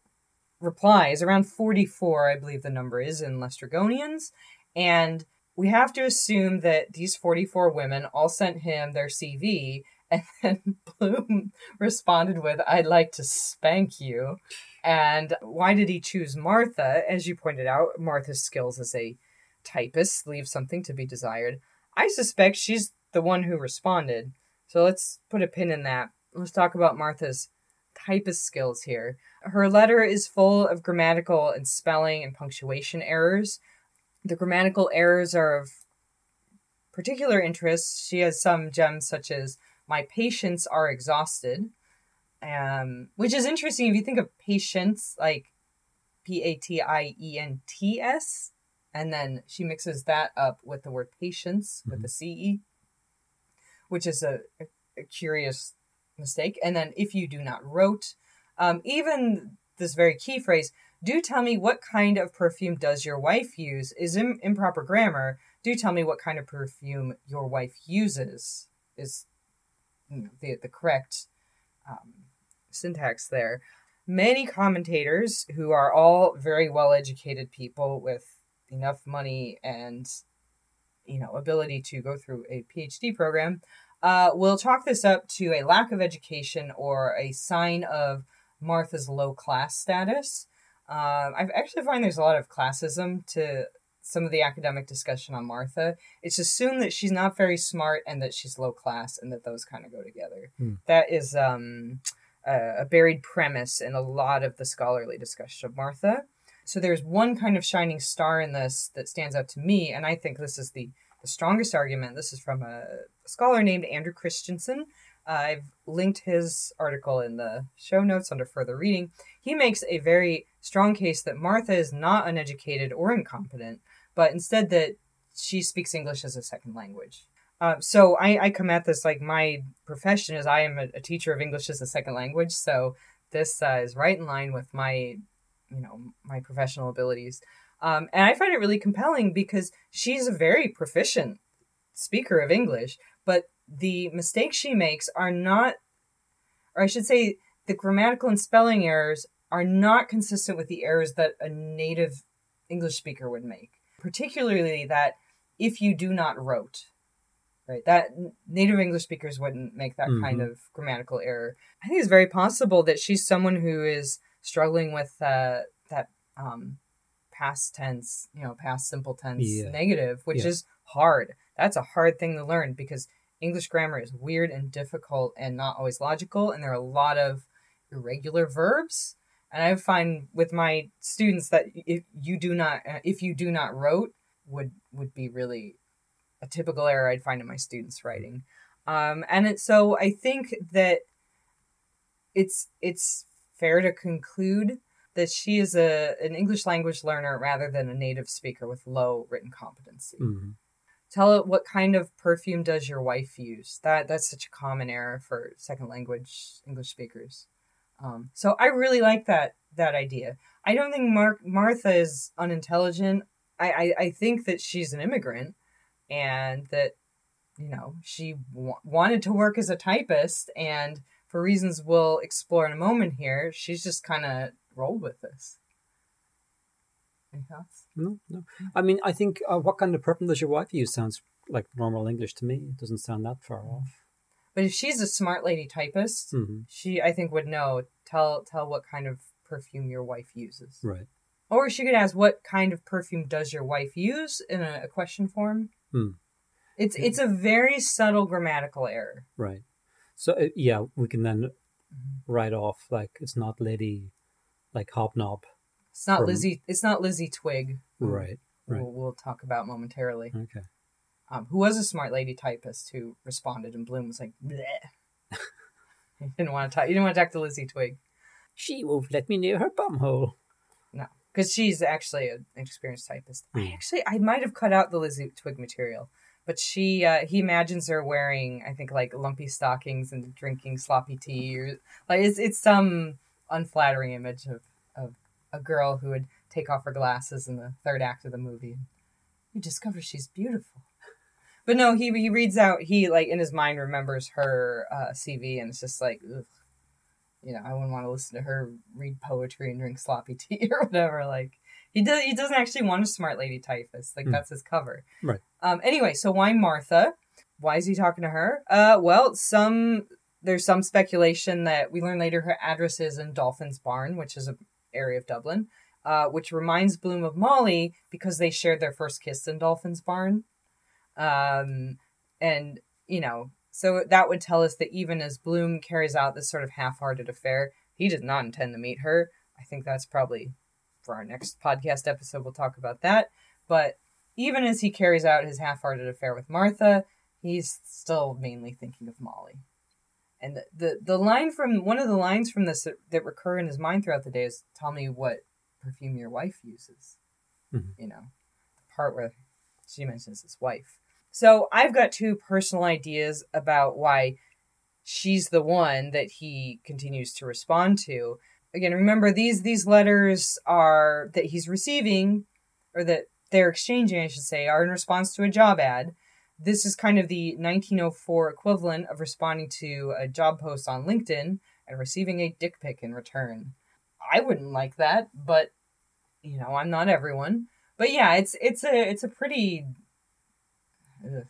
replies around 44 i believe the number is in Lestrygonians and we have to assume that these 44 women all sent him their cv and then bloom responded with i'd like to spank you. And why did he choose martha? As you pointed out martha's skills as a typist leave something to be desired. I suspect she's the one who responded. So let's put a pin in that. Let's talk about martha's typist skills here. Her letter is full of grammatical and spelling and punctuation errors. The grammatical errors are of particular interest. She has some gems such as "My patients are exhausted," um, which is interesting if you think of patience like P A T I E N T S, and then she mixes that up with the word patience with the C E, which is a, a, a curious mistake. And then if you do not wrote, um, even this very key phrase, do tell me what kind of perfume does your wife use is Im- improper grammar. Do tell me what kind of perfume your wife uses is know, the, the correct um, syntax there. Many commentators who are all very well educated people with enough money and you know ability to go through a PhD program uh, will chalk this up to a lack of education or a sign of Martha's low class status. Uh, I actually find there's a lot of classism to some of the academic discussion on Martha. It's assumed that she's not very smart and that she's low class, and that those kind of go together. Hmm. That is um, a, a buried premise in a lot of the scholarly discussion of Martha. So there's one kind of shining star in this that stands out to me, and I think this is the, the strongest argument. This is from a scholar named Andrew Christensen. I've linked his article in the show notes under further reading. He makes a very strong case that Martha is not uneducated or incompetent, but instead that she speaks English as a second language. Uh, so I, I come at this like my profession is I am a, a teacher of English as a second language. So this uh, is right in line with my, you know, my professional abilities. Um, and I find it really compelling because she's a very proficient speaker of English, but the mistakes she makes are not, or I should say, the grammatical and spelling errors are not consistent with the errors that a native English speaker would make. Particularly that if you do not wrote, right? That native English speakers wouldn't make that Mhm. kind of grammatical error. I think it's very possible that she's someone who is struggling with uh, that um, past tense, you know, past simple tense Yeah. negative, which Yeah. is hard. That's a hard thing to learn because English grammar is weird and difficult and not always logical, and there are a lot of irregular verbs. And I find with my students that if you do not, uh, if you do not wrote, would would be really a typical error I'd find in my students' writing. Um, and it, so I think that it's it's fair to conclude that she is a an English language learner rather than a native speaker with low written competency. Mhm. Tell it what kind of perfume does your wife use? That that's such a common error for second language English speakers. Um, so I really like that that idea. I don't think Mar- Martha is unintelligent. I, I, I think that she's an immigrant and that you know she w- wanted to work as a typist and for reasons we'll explore in a moment here, she's just kind of rolled with this. No, no. I mean, I think uh, what kind of perfume does your wife use sounds like normal English to me. It doesn't sound that far off. But if she's a smart lady typist, hmm she I think would know. Tell tell what kind of perfume your wife uses. Right. Or she could ask, "What kind of perfume does your wife use?" in a, a question form. Hmm. It's it's a very subtle grammatical error. Right. So uh, yeah, we can then Mm-hmm. write off like it's not Lady, like Hobnob. It's not From- Lizzie. It's not Lizzie Twigg. Right. Right. We'll, we'll talk about momentarily. Okay. Um, who was a smart lady typist who responded, and Bloom was like, Bleh. he didn't want to talk. You didn't want to talk to Lizzie Twigg She won't let me near her bumhole. No, because she's actually an experienced typist. I Hmm. actually I might have cut out the Lizzie Twigg material, but she uh, he imagines her wearing I think like lumpy stockings and drinking sloppy tea or like it's it's some unflattering image of of a girl who would take off her glasses in the third act of the movie. You discover she's beautiful. But no, he he reads out he like in his mind remembers her uh, CV and it's just like ugh. you know, I wouldn't want to listen to her read poetry and drink sloppy tea or whatever. Like he does, he doesn't actually want a smart lady typist. Like Hmm. that's his cover. Right. Um. Anyway, so why Martha? Why is he talking to her? Uh. Well, some there's some speculation that we learn later her address is in Dolphin's Barn, which is a area of Dublin. Uh, which reminds Bloom of Molly because they shared their first kiss in Dolphin's Barn. Um, and you know, so that would tell us that even as Bloom carries out this sort of half-hearted affair, he does not intend to meet her. I think that's probably for our next podcast episode. We'll talk about that. But even as he carries out his half-hearted affair with Martha, he's still mainly thinking of Molly. And the, the, the line from one of the lines from this that, that recur in his mind throughout the day is, "Tell me what perfume your wife uses." Mhm. You know, the part where she mentions his wife. So I've got two personal ideas about why she's the one that he continues to respond to. Again, remember these these letters are that he's receiving or that they're exchanging, I should say, are in response to a job ad. This is kind of the 1904 equivalent of responding to a job post on LinkedIn and receiving a dick pic in return. I wouldn't like that, but you know, I'm not everyone. But yeah, it's it's a it's a pretty ugh,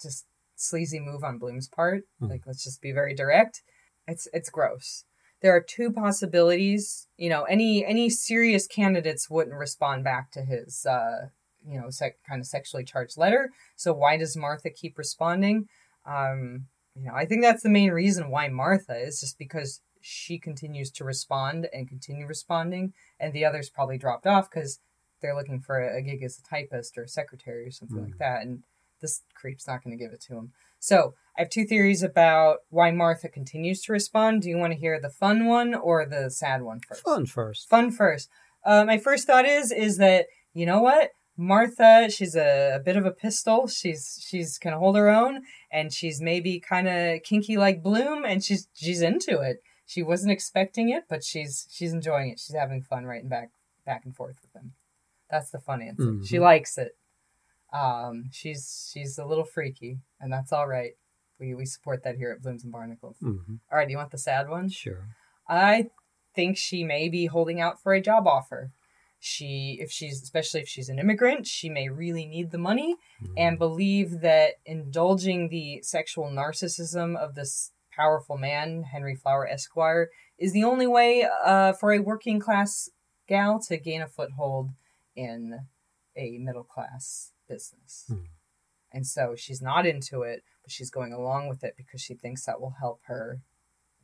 just sleazy move on Bloom's part. Hmm. Like, let's just be very direct. It's it's gross. There are two possibilities. You know, any any serious candidates wouldn't respond back to his uh, you know, sec- kind of sexually charged letter. So why does Martha keep responding? Um, you know, I think that's the main reason why Martha is just because she continues to respond and continue responding, and the others probably dropped off because they're looking for a, gig as a typist or a secretary or something like that, and this creep's not going to give it to him. So I have two theories about why Martha continues to respond. Do you want to hear the fun one or the sad one first? Fun first. Fun first. Uh, my first thought is is that you know what Martha, she's a, a bit of a pistol. She's she's can hold her own, and she's maybe kind of kinky like Bloom, and she's she's into it. She wasn't expecting it, but she's she's enjoying it. She's having fun writing back back and forth with him. That's the fun answer. Mhm. She likes it. Um, she's she's a little freaky, and that's all right. We we support that here at Blooms and Barnacles. hmm All right, do you want the sad one? Sure. I think she may be holding out for a job offer. She, if she's, especially if she's an immigrant, she may really need the money and believe that indulging the sexual narcissism of this powerful man, Henry Flower Esquire, is the only way uh, for a working class gal to gain a foothold in a middle class business. Hmm. And so she's not into it, but she's going along with it because she thinks that will help her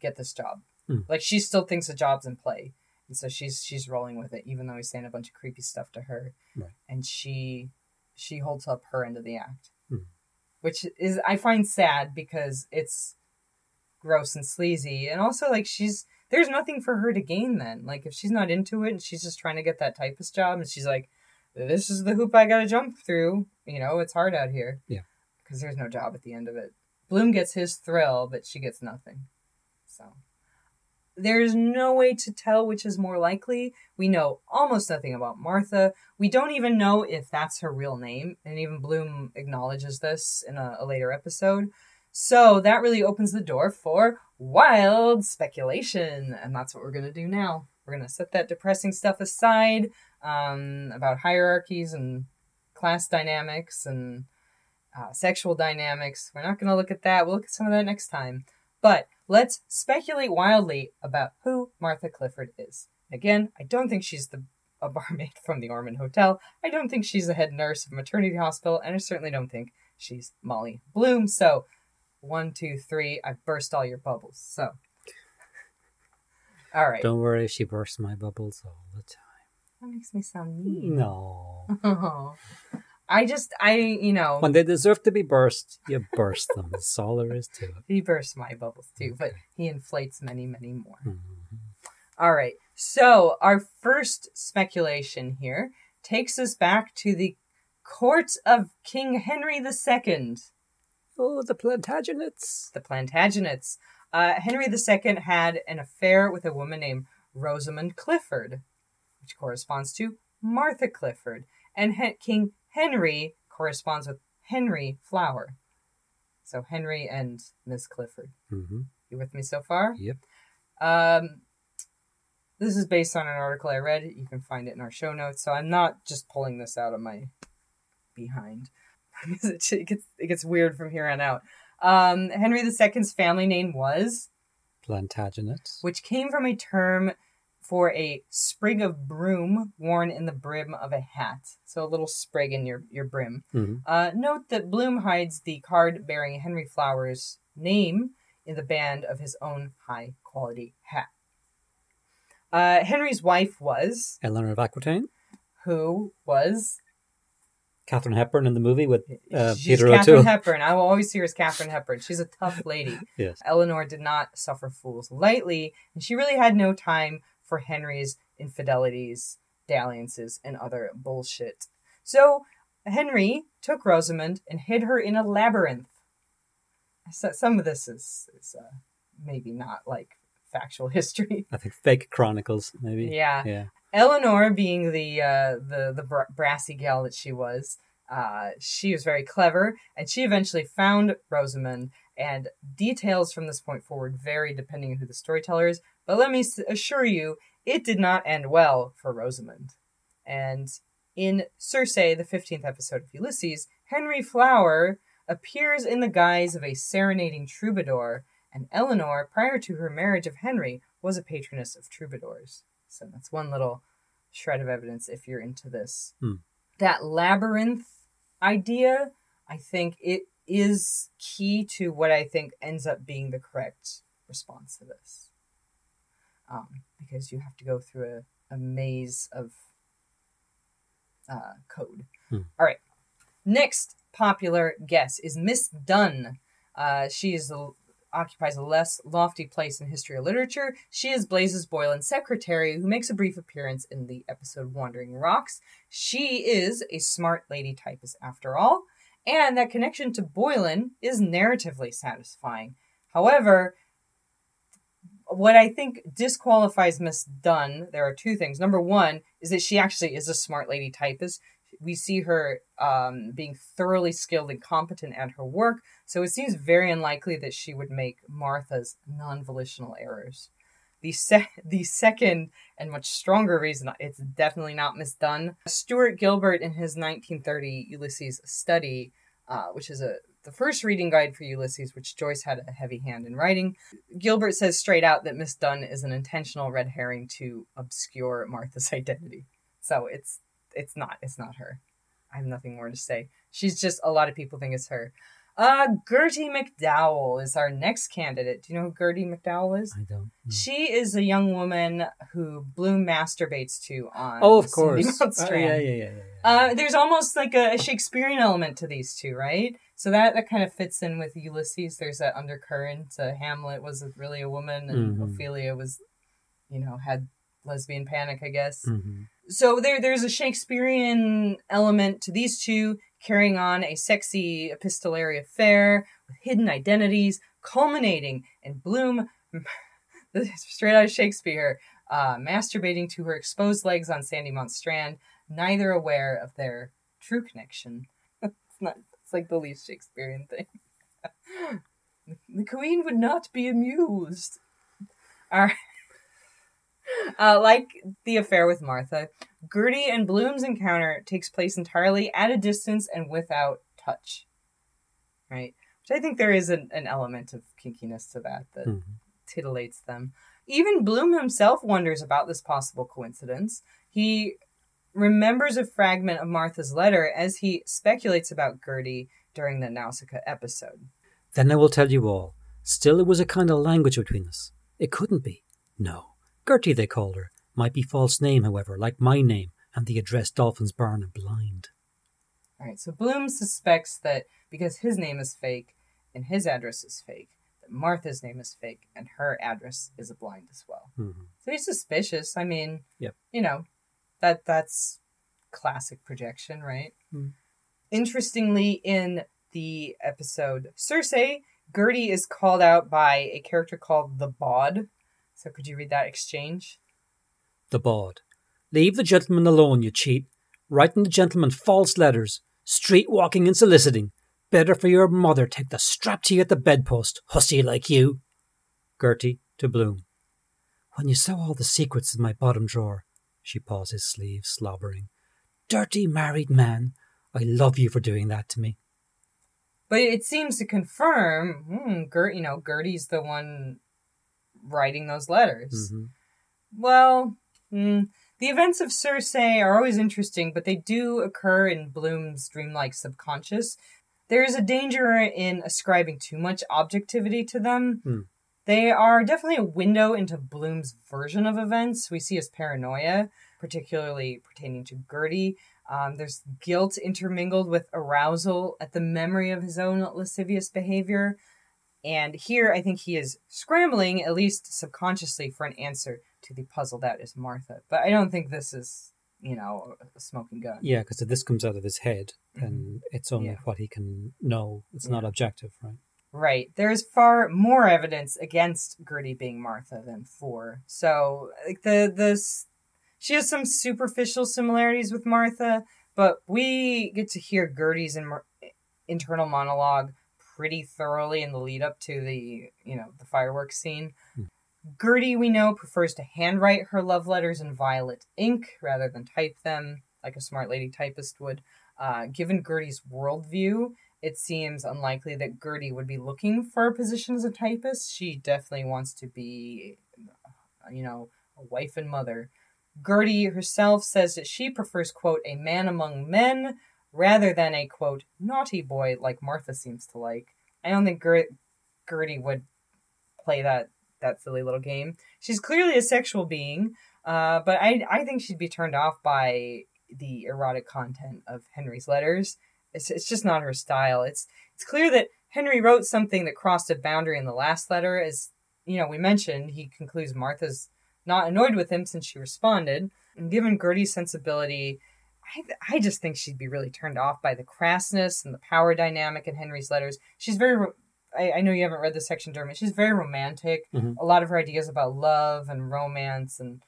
get this job. Hmm. Like she still thinks the job's in play. And so she's she's rolling with it, even though he's saying a bunch of creepy stuff to her. Right. And she she holds up her end of the act. Hmm. which is I find sad because it's gross and sleazy, and also like she's there's nothing for her to gain then. Like if she's not into it and she's just trying to get that typist job, and she's like, "This is the hoop I gotta jump through," you know, it's hard out here. Yeah. because there's no job at the end of it. Bloom gets his thrill, but she gets nothing. So there's no way to tell which is more likely. We know almost nothing about Martha. We don't even know if that's her real name, and even Bloom acknowledges this in a, a later episode. So that really opens the door for wild speculation, and that's what we're gonna do now. We're gonna set that depressing stuff aside um, about hierarchies and class dynamics and uh, sexual dynamics. We're not gonna look at that. We'll look at some of that next time. But let's speculate wildly about who Martha Clifford is. Again, I don't think she's the a barmaid from the Ormond Hotel. I don't think she's a head nurse of a maternity hospital, and I certainly don't think she's Molly Bloom. So, one, two, three. I've burst all your bubbles. So, all right. Don't worry, she bursts my bubbles all the time. That makes me sound mean. No. Oh. I just, I, you know, When they deserve to be burst, you burst them. That's all there is to it. he bursts my bubbles too, but he inflates many, many more. Mhm. All right. So our first speculation here takes us back to the court of King Henry II, Oh, the Plantagenets. the Plantagenets. Uh, Henry II had an affair with a woman named Rosamond Clifford, which corresponds to Martha Clifford, and King Henry corresponds with Henry Flower. So Henry and Miss Clifford. hmm You with me so far? Yep. Um, this is based on an article I read. You can find it in our show notes. So I'm not just pulling this out of my behind. it gets it gets weird from here on out. Um, Henry II's family name was, Plantagenets. which came from a term for a sprig of broom worn in the brim of a hat. So a little sprig in your your brim. hmm Uh, note that Bloom hides the card bearing Henry Flowers' name in the band of his own high quality hat. Uh, Henry's wife was, Eleanor of Aquitaine. who was, Katharine Hepburn in the movie with uh, she's Peter Catherine O'Toole. Hepburn. I will always see her as Katharine Hepburn. She's a tough lady. yes. Eleanor did not suffer fools lightly, and she really had no time for Henry's infidelities, dalliances, and other bullshit. So Henry took Rosamond and hid her in a labyrinth. So some of this is, is uh, maybe not like factual history. I think fake chronicles, maybe. yeah. Yeah. Eleanor, being the uh, the the br- brassy gal that she was, uh, she was very clever, and she eventually found Rosamond. And details from this point forward vary depending on who the storyteller is. But let me assure you, it did not end well for Rosamond. And in Circe, the fifteenth episode of Ulysses, Henry Flower appears in the guise of a serenading troubadour, and Eleanor, prior to her marriage of Henry, was a patroness of troubadours. So that's one little shred of evidence if you're into this. Hmm. That labyrinth idea, I think it is key to what I think ends up being the correct response to this. Um, because you have to go through a, a maze of uh, code. Hmm. All right. Next popular guess is Miss Dunn. Uh, she is the occupies a less lofty place in history or literature. She is Blazes Boylan's secretary, who makes a brief appearance in the episode Wandering Rocks. She is a smart lady typist after all, and that connection to Boylan is narratively satisfying. However, what I think disqualifies Miss Dunn, there are two things. Number one is that she actually is a smart lady typist. We see her um, being thoroughly skilled and competent at her work, so it seems very unlikely that she would make Martha's non-volitional errors. The, se- the second and much stronger reason it's definitely not Miss Dunn. Stuart Gilbert in his 1930 Ulysses study, uh, which is a the first reading guide for Ulysses, which Joyce had a heavy hand in writing, Gilbert says straight out that Miss Dunn is an intentional red herring to obscure Martha's identity. So it's it's not it's not her. I have nothing more to say. She's just a lot of people think it's her. Uh Gerty MacDowell is our next candidate. Do you know who Gerty MacDowell is? I don't. know. She is a young woman who Bloom masturbates to on Oh, of course. Yeah, yeah, yeah, yeah. yeah. Uh, there's almost like a Shakespearean element to these two, right? So that that kind of fits in with Ulysses. There's that undercurrent. Uh, Hamlet was really a woman, and Mhm. Ophelia was, you know, had lesbian panic, I guess. hmm So there, there's a Shakespearean element to these two carrying on a sexy epistolary affair with hidden identities, culminating in Bloom, straight out of Shakespeare, uh, masturbating to her exposed legs on Sandymount Strand, neither aware of their true connection. it's not. Like the least Shakespearean thing. the queen would not be amused. All right. Uh, like the affair with Martha, Gerty and Bloom's encounter takes place entirely at a distance and without touch. Right? Which I think there is an, an element of kinkiness to that that Mhm. titillates them. Even Bloom himself wonders about this possible coincidence. He remembers a fragment of Martha's letter as he speculates about Gerty during the Nausicaa episode. Then I will tell you all. Still, it was a kind of language between us. It couldn't be. No. Gerty, they called her. Might be false name, however, like my name and the address Dolphin's Barn and Blind. All right, so Bloom suspects that because his name is fake and his address is fake, that Martha's name is fake and her address is a blind as well. hmm So he's suspicious. I mean, Yep. you know, that that's classic projection, right? Hmm. Interestingly, in the episode Circe, Gerty is called out by a character called the Bawd. So could you read that exchange? The bawd. Leave the gentleman alone, you cheat. Writing the gentleman false letters. Street walking and soliciting. Better for your mother take the strap to you at the bedpost, hussy like you. Gerty to Bloom. When you saw all the secrets in my bottom drawer, she paws his sleeve, slobbering. Dirty married man, I love you for doing that to me. But it seems to confirm, hmm, Gert, you know, Gerty's the one writing those letters. Mhm. Well, mm, the events of Circe are always interesting, but they do occur in Bloom's dreamlike subconscious. There is a danger in ascribing too much objectivity to them. Hmm. They are definitely a window into Bloom's version of events. We see his paranoia, particularly pertaining to Gerty. Um, there's guilt intermingled with arousal at the memory of his own lascivious behavior. And here, I think he is scrambling, at least subconsciously, for an answer to the puzzle that is Martha. But I don't think this is, you know, a smoking gun. Yeah, because if this comes out of his head, then it's only Yeah. what he can know. It's not objective, right? Right. There's far more evidence against Gerty being Martha than for. So, like the this, she has some superficial similarities with Martha, but we get to hear Gerty's in, internal monologue pretty thoroughly in the lead up to the you know the fireworks scene. Hmm. Gerty, we know, prefers to handwrite her love letters in violet ink rather than type them like a smart lady typist would. Uh, given Gerty's worldview, it seems unlikely that Gerty would be looking for a position as a typist. She definitely wants to be, you know, a wife and mother. Gerty herself says that she prefers, quote, a man among men rather than a, quote, naughty boy like Martha seems to like. I don't think Ger- Gerty would play that, that silly little game. She's clearly a sexual being, uh, but I, I think she'd be turned off by the erotic content of Henry's letters. It's, it's just not her style. It's it's clear that Henry wrote something that crossed a boundary in the last letter. As you know, we mentioned, he concludes Martha's not annoyed with him since she responded. And given Gerty's sensibility, I, I just think she'd be really turned off by the crassness and the power dynamic in Henry's letters. She's very. ro- I, I know you haven't read the section, Dermot. She's very romantic. Mhm. A lot of her ideas about love and romance and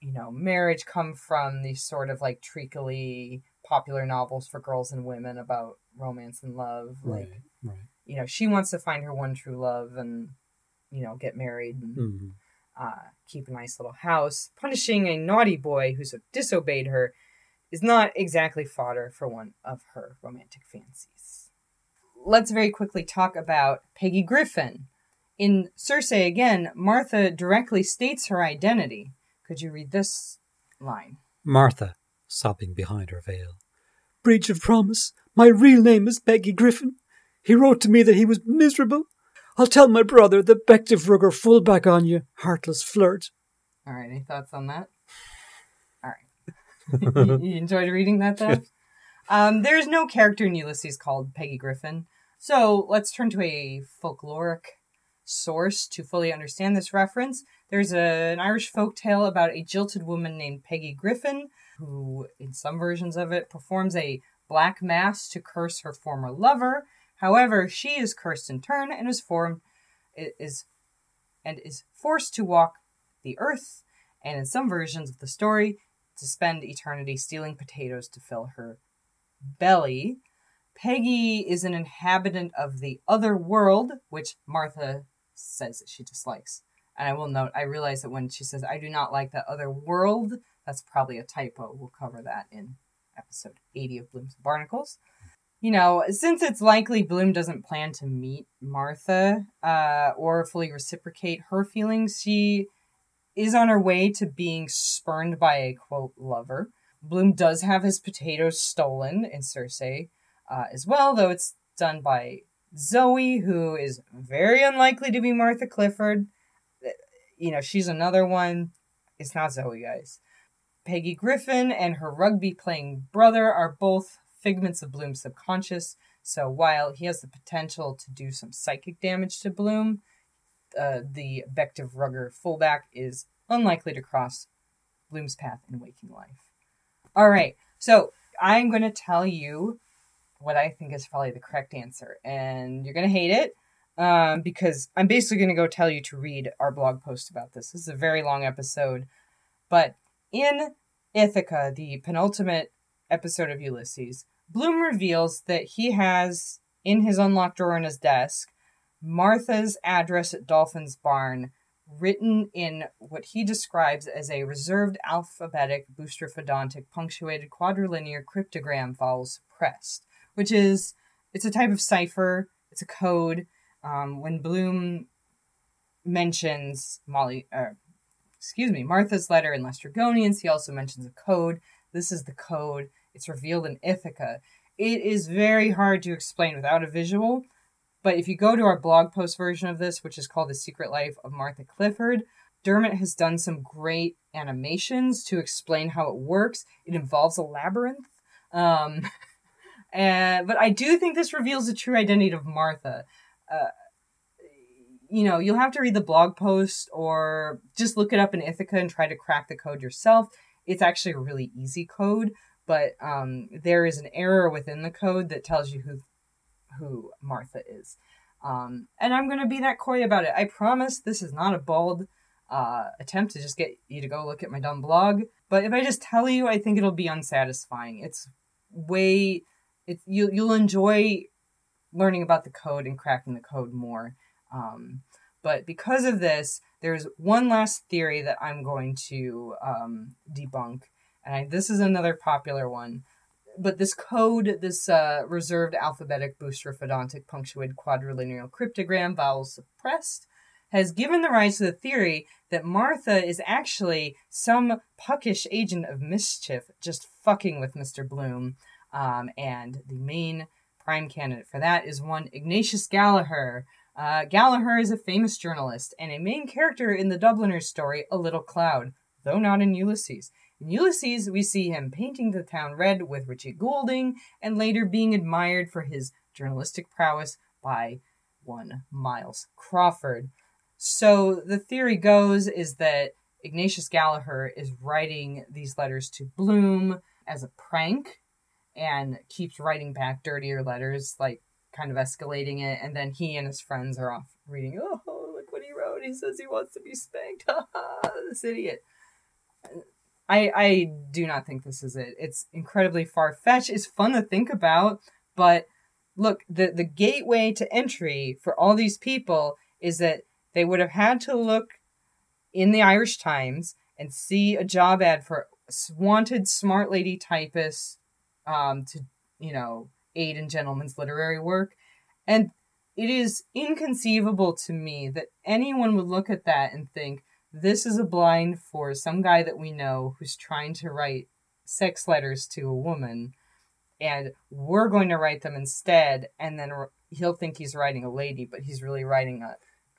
you know marriage come from these sort of like treacly popular novels for girls and women about romance and love. Like Right, right. you know, she wants to find her one true love and you know get married and hmm uh, keep a nice little house. Punishing a naughty boy who's disobeyed her is not exactly fodder for one of her romantic fancies. Let's very quickly talk about Peggy Griffin. In Circe again, Martha directly states her identity. Could you read this line? Martha, sobbing behind her veil. Breach of promise. My real name is Peggy Griffin. He wrote to me that he was miserable. I'll tell my brother the Bective full back on you, heartless flirt. All right, any thoughts on that? All right. you, you enjoyed reading that, though? Um, there's no character in Ulysses called Peggy Griffin. So let's turn to a folkloric source to fully understand this reference. There's a, an Irish folk tale about a jilted woman named Peggy Griffin, who, in some versions of it, performs a black mass to curse her former lover. However, she is cursed in turn and is formed is and is forced to walk the earth, and in some versions of the story, to spend eternity stealing potatoes to fill her belly. Peggy is an inhabitant of the other world, which Martha says that she dislikes. And I will note, I realize that when she says, I do not like the other world, that's probably a typo. We'll cover that in episode 80 of Bloom's Barnacles. You know, since it's likely Bloom doesn't plan to meet Martha uh, or fully reciprocate her feelings, she is on her way to being spurned by a quote lover. Bloom does have his potatoes stolen in Circe uh, as well, though it's done by Zoe, who is very unlikely to be Martha Clifford. You know, she's another one. It's not Zoe, guys. Peggy Griffin and her rugby playing brother are both figments of Bloom's subconscious. So while he has the potential to do some psychic damage to Bloom, uh, the Bective Rugger fullback is unlikely to cross Bloom's path in waking life. All right, so I'm going to tell you what I think is probably the correct answer, and you're going to hate it um, because I'm basically going to go tell you to read our blog post about this. This is a very long episode, but in Ithaca, the penultimate episode of Ulysses, Bloom reveals that he has in his unlocked drawer in his desk Martha's address at Dolphin's Barn written in what he describes as a reserved alphabetic boustrophedontic punctuated quadrilinear cryptogram vowel suppressed, which is it's a type of cipher, it's a code. Um, when Bloom mentions Molly, uh, excuse me, Martha's letter in Laestrygonians, he also mentions a code. This is the code. It's revealed in Ithaca. It is very hard to explain without a visual, but if you go to our blog post version of this, which is called The Secret Life of Martha Clifford, Dermot has done some great animations to explain how it works. It involves a labyrinth. Um, and, but I do think this reveals the true identity of Martha. Uh, you know, you'll have to read the blog post or just look it up in Ithaca and try to crack the code yourself. It's actually a really easy code, but um, there is an error within the code that tells you who who Martha is. Um, and I'm going to be that coy about it. I promise this is not a bold uh, attempt to just get you to go look at my dumb blog. But if I just tell you, I think it'll be unsatisfying. It's way, it's you, you'll enjoy learning about the code and cracking the code more. Um, but because of this, there's one last theory that I'm going to um, debunk. And I, this is another popular one but this code, this uh, reserved alphabetic boustrophedontic punctuated quadrilinear cryptogram, vowels suppressed, has given the rise to the theory that Martha is actually some puckish agent of mischief just fucking with Mr. Bloom. Um, and the main prime candidate for that is one Ignatius Gallagher. Uh, Gallagher is a famous journalist and a main character in the Dubliners story A Little Cloud, though not in Ulysses. In Ulysses, we see him painting the town red with Richie Goulding and later being admired for his journalistic prowess by one Miles Crawford. So the theory goes is that Ignatius Gallagher is writing these letters to Bloom as a prank and keeps writing back dirtier letters, like kind of escalating it. And then he and his friends are off reading, oh, look what he wrote. He says he wants to be spanked. this idiot. I I do not think this is it. It's incredibly far fetched. It's fun to think about, but look, the the gateway to entry for all these people is that they would have had to look in the Irish Times and see a job ad for wanted smart lady typist um, to you know aid in gentlemen's literary work, and it is inconceivable to me that anyone would look at that and think this is a blind for some guy that we know who's trying to write sex letters to a woman, and we're going to write them instead, and then he'll think he's writing a lady, but he's really writing a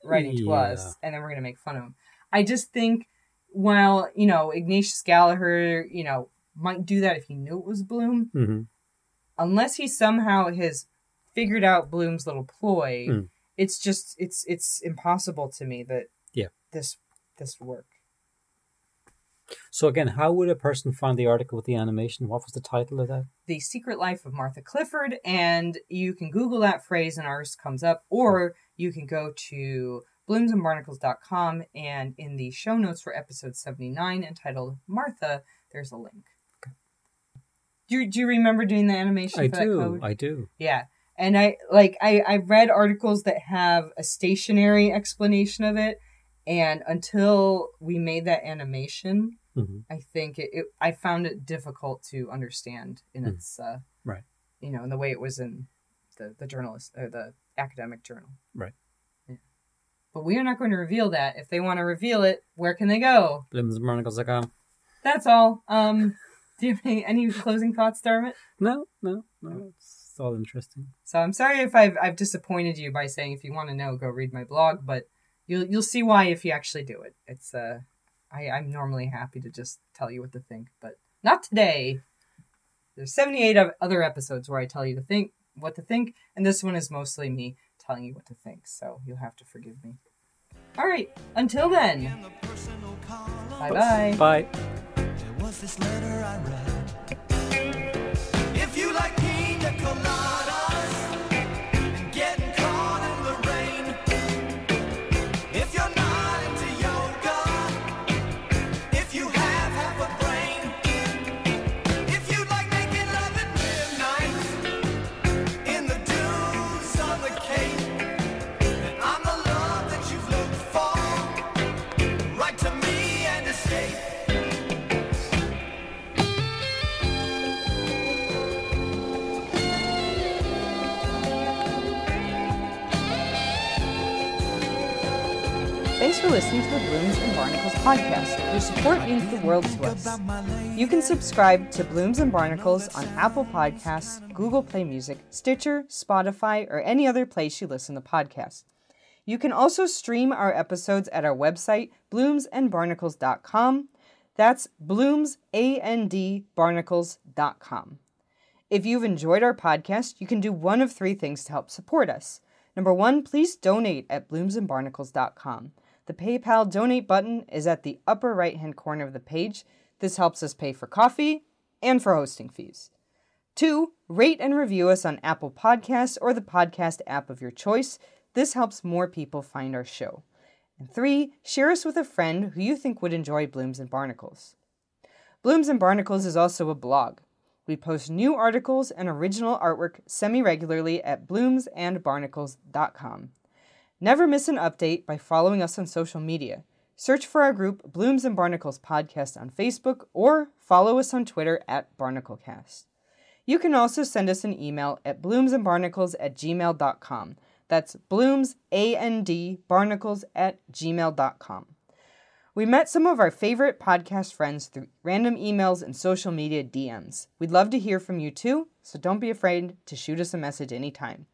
writing to us, and then we're going to make fun of him. I just think, while you know Ignatius Gallagher, you know, might do that if he knew it was Bloom, mm-hmm. Unless he somehow has figured out Bloom's little ploy. Mm. It's just it's it's impossible to me that Yeah. this this work. So again, how would a person find the article with the animation? What was the title of that? The Secret Life of Martha Clifford, and you can Google that phrase and ours comes up, or you can go to bloomsandbarnacles.com and in the show notes for episode 79 entitled Martha, there's a link. Do you, do you remember doing the animation I do. I do. Yeah. And I like I I read articles that have a stationary explanation of it and until we made that animation, hmm I think it, it I found it difficult to understand in Hmm. its uh Right. you know, in the way it was in the the journalist or the academic journal. Right. Yeah. But we are not going to reveal that. If they want to reveal it, where can they go? Bloomsandbarnacles.com. That's all. Um do you have any, any closing thoughts, Dermot? No, no, no. It's all interesting. So I'm sorry if I've I've disappointed you by saying if you want to know, go read my blog, but you'll you'll see why if you actually do it. It's uh, I I'm normally happy to just tell you what to think, but not today. There's 78 other episodes where I tell you to think what to think, and this one is mostly me telling you what to think. So you'll have to forgive me. All right, until then, Bye-bye. bye. Was this letter I read. If you like pina coladas podcast. Your support means the world to us. You can subscribe to Blooms and Barnacles on Apple Podcasts, Google Play Music, Stitcher, Spotify, or any other place you listen to podcasts. You can also stream our episodes at our website, bloomsandbarnacles.com. That's bloomsandbarnacles.com. If you've enjoyed our podcast, you can do one of three things to help support us. Number one, please donate at bloomsandbarnacles.com. The PayPal donate button is at the upper right hand corner of the page. This helps us pay for coffee and for hosting fees. Two, rate and review us on Apple Podcasts or the podcast app of your choice. This helps more people find our show. And three, share us with a friend who you think would enjoy Blooms and Barnacles. Blooms and Barnacles is also a blog. We post new articles and original artwork semi regularly at bloomsandbarnacles.com. Never miss an update by following us on social media. Search for our group Blooms and Barnacles Podcast on Facebook or follow us on Twitter at BarnacleCast. You can also send us an email at bloomsandbarnacles at gmail.com. That's blooms, A-N-D, barnacles at gmail.com. We met some of our favorite podcast friends through random emails and social media DMs. We'd love to hear from you too, so don't be afraid to shoot us a message anytime.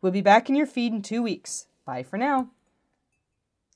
We'll be back in your feed in two weeks. Bye for now.